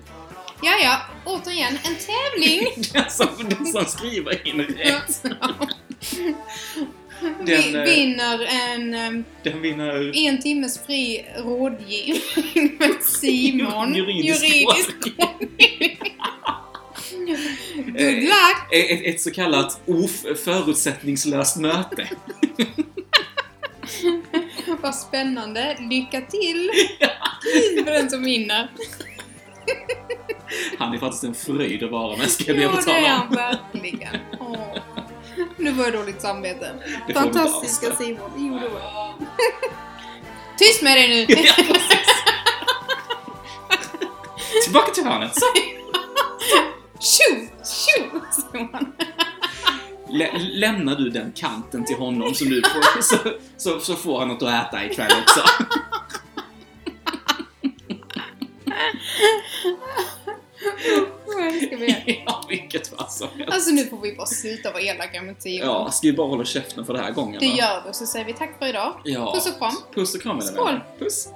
Ja, ja. Återigen, en tävling! <laughs> Den som, den som skriver in rätt, <laughs> Den, eh, vinner en, em, den vinner... en timmes fri rådgivning med <laughs> Simon. Juridisk rådgivning. Good Eh, luck! Ett, ett så kallat of förutsättningslöst möte. Vad spännande. Lycka till! Kul för den som vinner. <laughs> Han är faktiskt en fröjd att vara med, ska jag be Ja, att det är tala han om. verkligen. Åh. Nu får jag dåligt samvete. Det Fantastiska. Simon. Jo, det var <laughs> jag. Tyst med dig nu! <laughs> Ja. Tillbaka till hörnet. Tjo! Tjo! Simon. Lä lämnar du den kanten till honom som du får, så, så, så får han något att äta ikväll också. <laughs> ja, vilket fall som helst. Alltså nu får vi bara sluta vara elaka mot Simon. Ja, ska vi bara hålla käften för den här gången Det va? gör vi så säger vi tack för idag. Ja. Puss och kram. Puss och kram Skål. vänner. Puss.